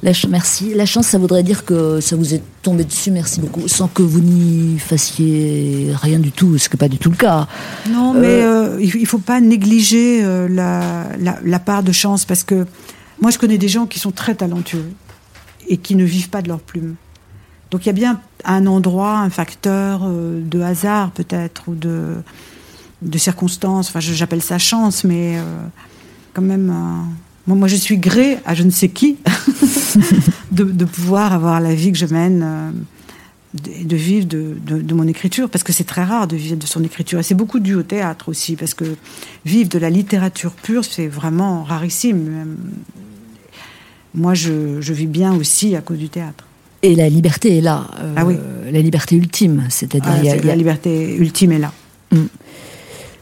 la ch- merci, la chance, ça voudrait dire que ça vous est tombé dessus, merci beaucoup, sans que vous n'y fassiez rien du tout, ce qui n'est pas du tout le cas. Non, mais euh, il il faut pas négliger euh, la, la, la part de chance parce que moi, je connais des gens qui sont très talentueux et qui ne vivent pas de leur plume. Donc il y a bien un endroit, un facteur euh, de hasard peut-être ou de, de circonstances. Enfin, j'appelle ça chance, mais euh, quand même, euh, moi, moi, je suis gré à je ne sais qui de, de pouvoir avoir la vie que je mène. euh, de, de vivre de, de- de mon écriture, parce que c'est très rare de vivre de son écriture. Et c'est beaucoup dû au théâtre aussi, parce que vivre de la littérature pure, c'est vraiment rarissime. Moi, je, je vis bien aussi à cause du théâtre. Et la liberté est là, euh, Ah oui. la liberté ultime, c'est-à-dire Ah, a- La liberté ultime est là.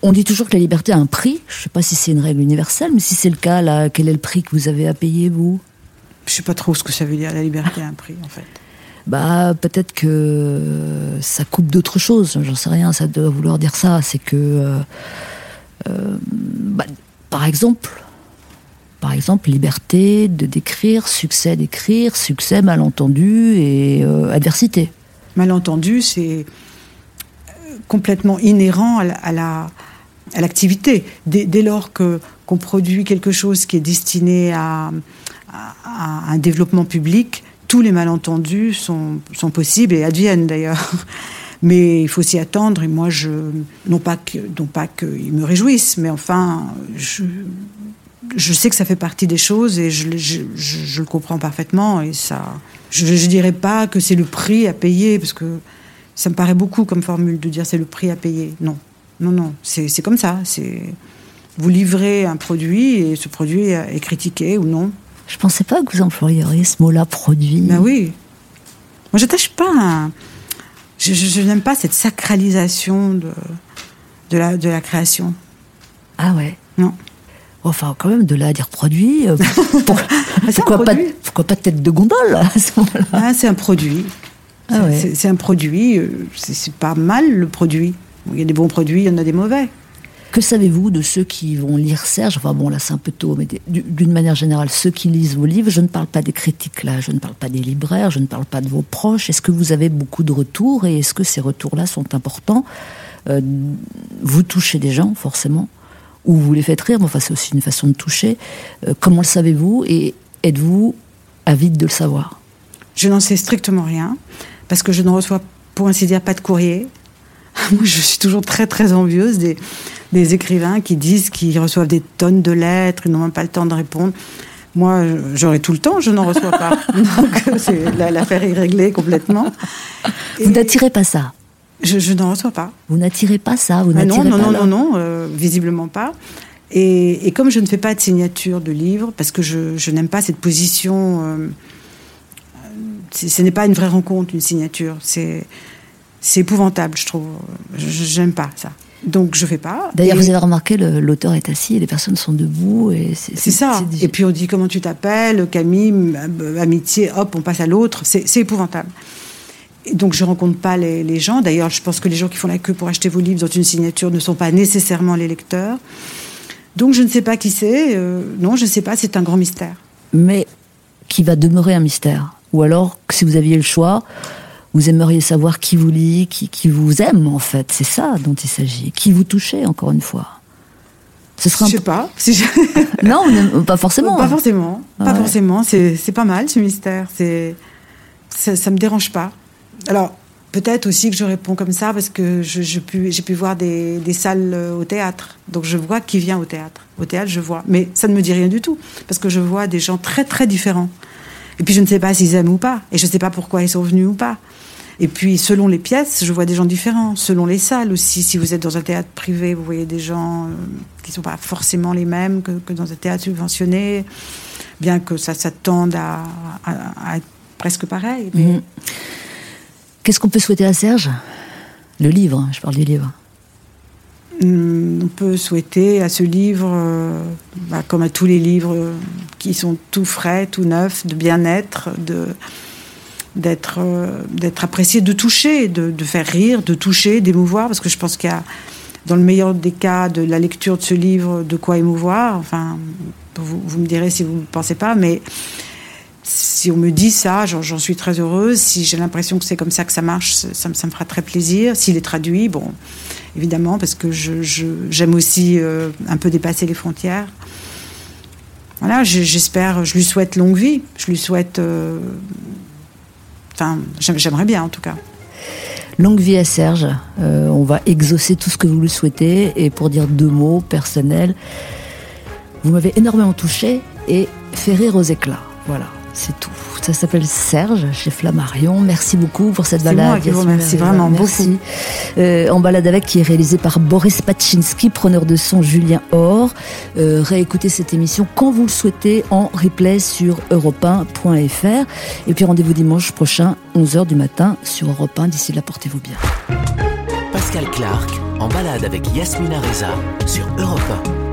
On dit toujours que la liberté a un prix. Je ne sais pas si c'est une règle universelle, mais si c'est le cas, là, quel est le prix que vous avez à payer vous? Je sais pas trop ce que ça veut dire, la liberté a un prix, en fait. Bah peut-être que ça coupe d'autres choses, j'en sais rien, ça doit vouloir dire ça. C'est que, euh, euh, bah, par exemple, par exemple, liberté de décrire, succès d'écrire, succès malentendu et euh, adversité. Malentendu, c'est complètement inhérent à la- à la- à l'activité. dès, dès lors que qu'on produit quelque chose qui est destiné à, à- un développement public, tous les malentendus sont, sont possibles et adviennent d'ailleurs. Mais il faut s'y attendre et moi, je, non pas que, non qu'ils me réjouissent, mais enfin, je, je sais que ça fait partie des choses et je, je, je- le comprends parfaitement et ça, je, je dirais pas que c'est le prix à payer parce que ça me paraît beaucoup comme formule de dire c'est le prix à payer. Non, non, non, c'est comme ça. Vous livrez un produit et ce produit est critiqué ou non. Je pensais pas que vous employeriez ce mot-là, produit. Ben oui. Moi, j'attache pas. un- Je, je- je n'aime pas cette sacralisation de de la de la création. Ah ouais. Non. Enfin, quand même, de là à dire produit. euh, pour- un pourquoi, pas, produit. pourquoi pas tête de gondole à ce moment-là? Ah, c'est un produit. Ah C'est- ouais. c'est- C'est un produit. euh, C'est c'est pas mal le produit. Il y a des bons produits, il y en a des mauvais. Que savez-vous de ceux qui vont lire Serge? Enfin bon, là c'est un peu tôt, mais d'une manière générale, ceux qui lisent vos livres, je ne parle pas des critiques là, je ne parle pas des libraires, je ne parle pas de vos proches. Est-ce que vous avez beaucoup de retours et est-ce que ces retours-là sont importants? Euh, Vous touchez des gens, forcément, ou vous les faites rire, mais enfin c'est aussi une façon de toucher. Euh, comment le savez-vous et êtes-vous avide de le savoir? Je n'en sais strictement rien, parce que je ne reçois pour ainsi dire pas de courrier. Moi je suis toujours très très envieuse des des écrivains qui disent qu'ils reçoivent des tonnes de lettres, ils n'ont même pas le temps de répondre. Moi, j'aurai tout le temps, je n'en reçois pas. Donc, l'affaire est réglée complètement. Vous n'attirez pas ça? Je, n'en reçois pas. Vous n'attirez pas ça? Vous ah non, non, non, non, non, euh, visiblement pas. Et, comme je ne fais pas de signature de livre, parce que je, n'aime pas cette position, euh, ce n'est pas une vraie rencontre, une signature. C'est épouvantable, je trouve. Je n'aime pas ça. Donc je fais pas. D'ailleurs, vous avez remarqué, l'auteur est assis et les personnes sont debout. et C'est ça. Et puis on dit comment tu t'appelles, Camille, euh, amitié, hop, on passe à l'autre. C'est épouvantable. Et donc je rencontre pas les, gens. D'ailleurs, je pense que les gens qui font la queue pour acheter vos livres dans une signature ne sont pas nécessairement les lecteurs. Donc je ne sais pas qui c'est. Euh, non, je ne sais pas. C'est un grand mystère. Mais qui va demeurer un mystère. Ou alors, si vous aviez le choix, vous aimeriez savoir qui vous lit, qui, qui vous aime en fait. C'est ça dont il s'agit. Qui vous touchez encore une fois. Ce sera je sais pas. non, pas forcément. Pas forcément. Pas forcément. C'est pas mal ce mystère. C'est ça, ça me dérange pas. Alors peut-être aussi que je réponds comme ça parce que j'ai pu, pu voir des, des, salles au théâtre. Donc je vois qui vient au théâtre. Au théâtre, je vois. Mais ça ne me dit rien du tout parce que je vois des gens très très différents. Et puis je ne sais pas s'ils aiment ou pas. Et je ne sais pas pourquoi ils sont venus ou pas. Et puis, selon les pièces, je vois des gens différents. Selon les salles aussi. Si vous êtes dans un théâtre privé, vous voyez des gens euh, qui ne sont pas forcément les mêmes que, dans un théâtre subventionné, bien que ça, ça tende à, être presque pareil. Mhm. Qu'est-ce qu'on peut souhaiter à Serge? Le livre, je parle du livre. Hmm, on peut souhaiter à ce livre, euh, bah, comme à tous les livres qui sont tout frais, tout neufs, de bien-être, euh, d'être apprécié, de toucher, de, faire rire, de toucher, d'émouvoir, parce que je pense qu'il y a, dans le meilleur des cas, de la lecture de ce livre, de quoi émouvoir. Enfin, vous, vous me direz si vous ne pensez pas, mais si on me dit ça, j'en suis très heureuse. Si j'ai l'impression que c'est comme ça que ça marche, ça, me fera très plaisir. S'il est traduit, bon, évidemment, parce que j'aime aussi euh, un peu dépasser les frontières. Voilà, j'espère, je lui souhaite longue vie. Je lui souhaite euh, Enfin, j'aimerais bien en tout cas. Longue vie à Serge. Euh, on va exaucer tout ce que vous lui souhaitez. Et pour dire deux mots personnels, vous m'avez énormément touché et fait rire aux éclats. Voilà c'est tout. Ça s'appelle Serge chez Flammarion. Merci beaucoup pour cette balade. Moi qui vraiment beaucoup. Euh, en balade avec qui est réalisé par Boris Pachinski, preneur de son Julien Or. Euh, réécoutez cette émission quand vous le souhaitez en replay sur europe Et puis rendez-vous dimanche prochain, 11h du matin sur Europe 1. D'ici là, portez-vous bien. Pascal Clark en balade avec Yasmina Reza sur Europe 1.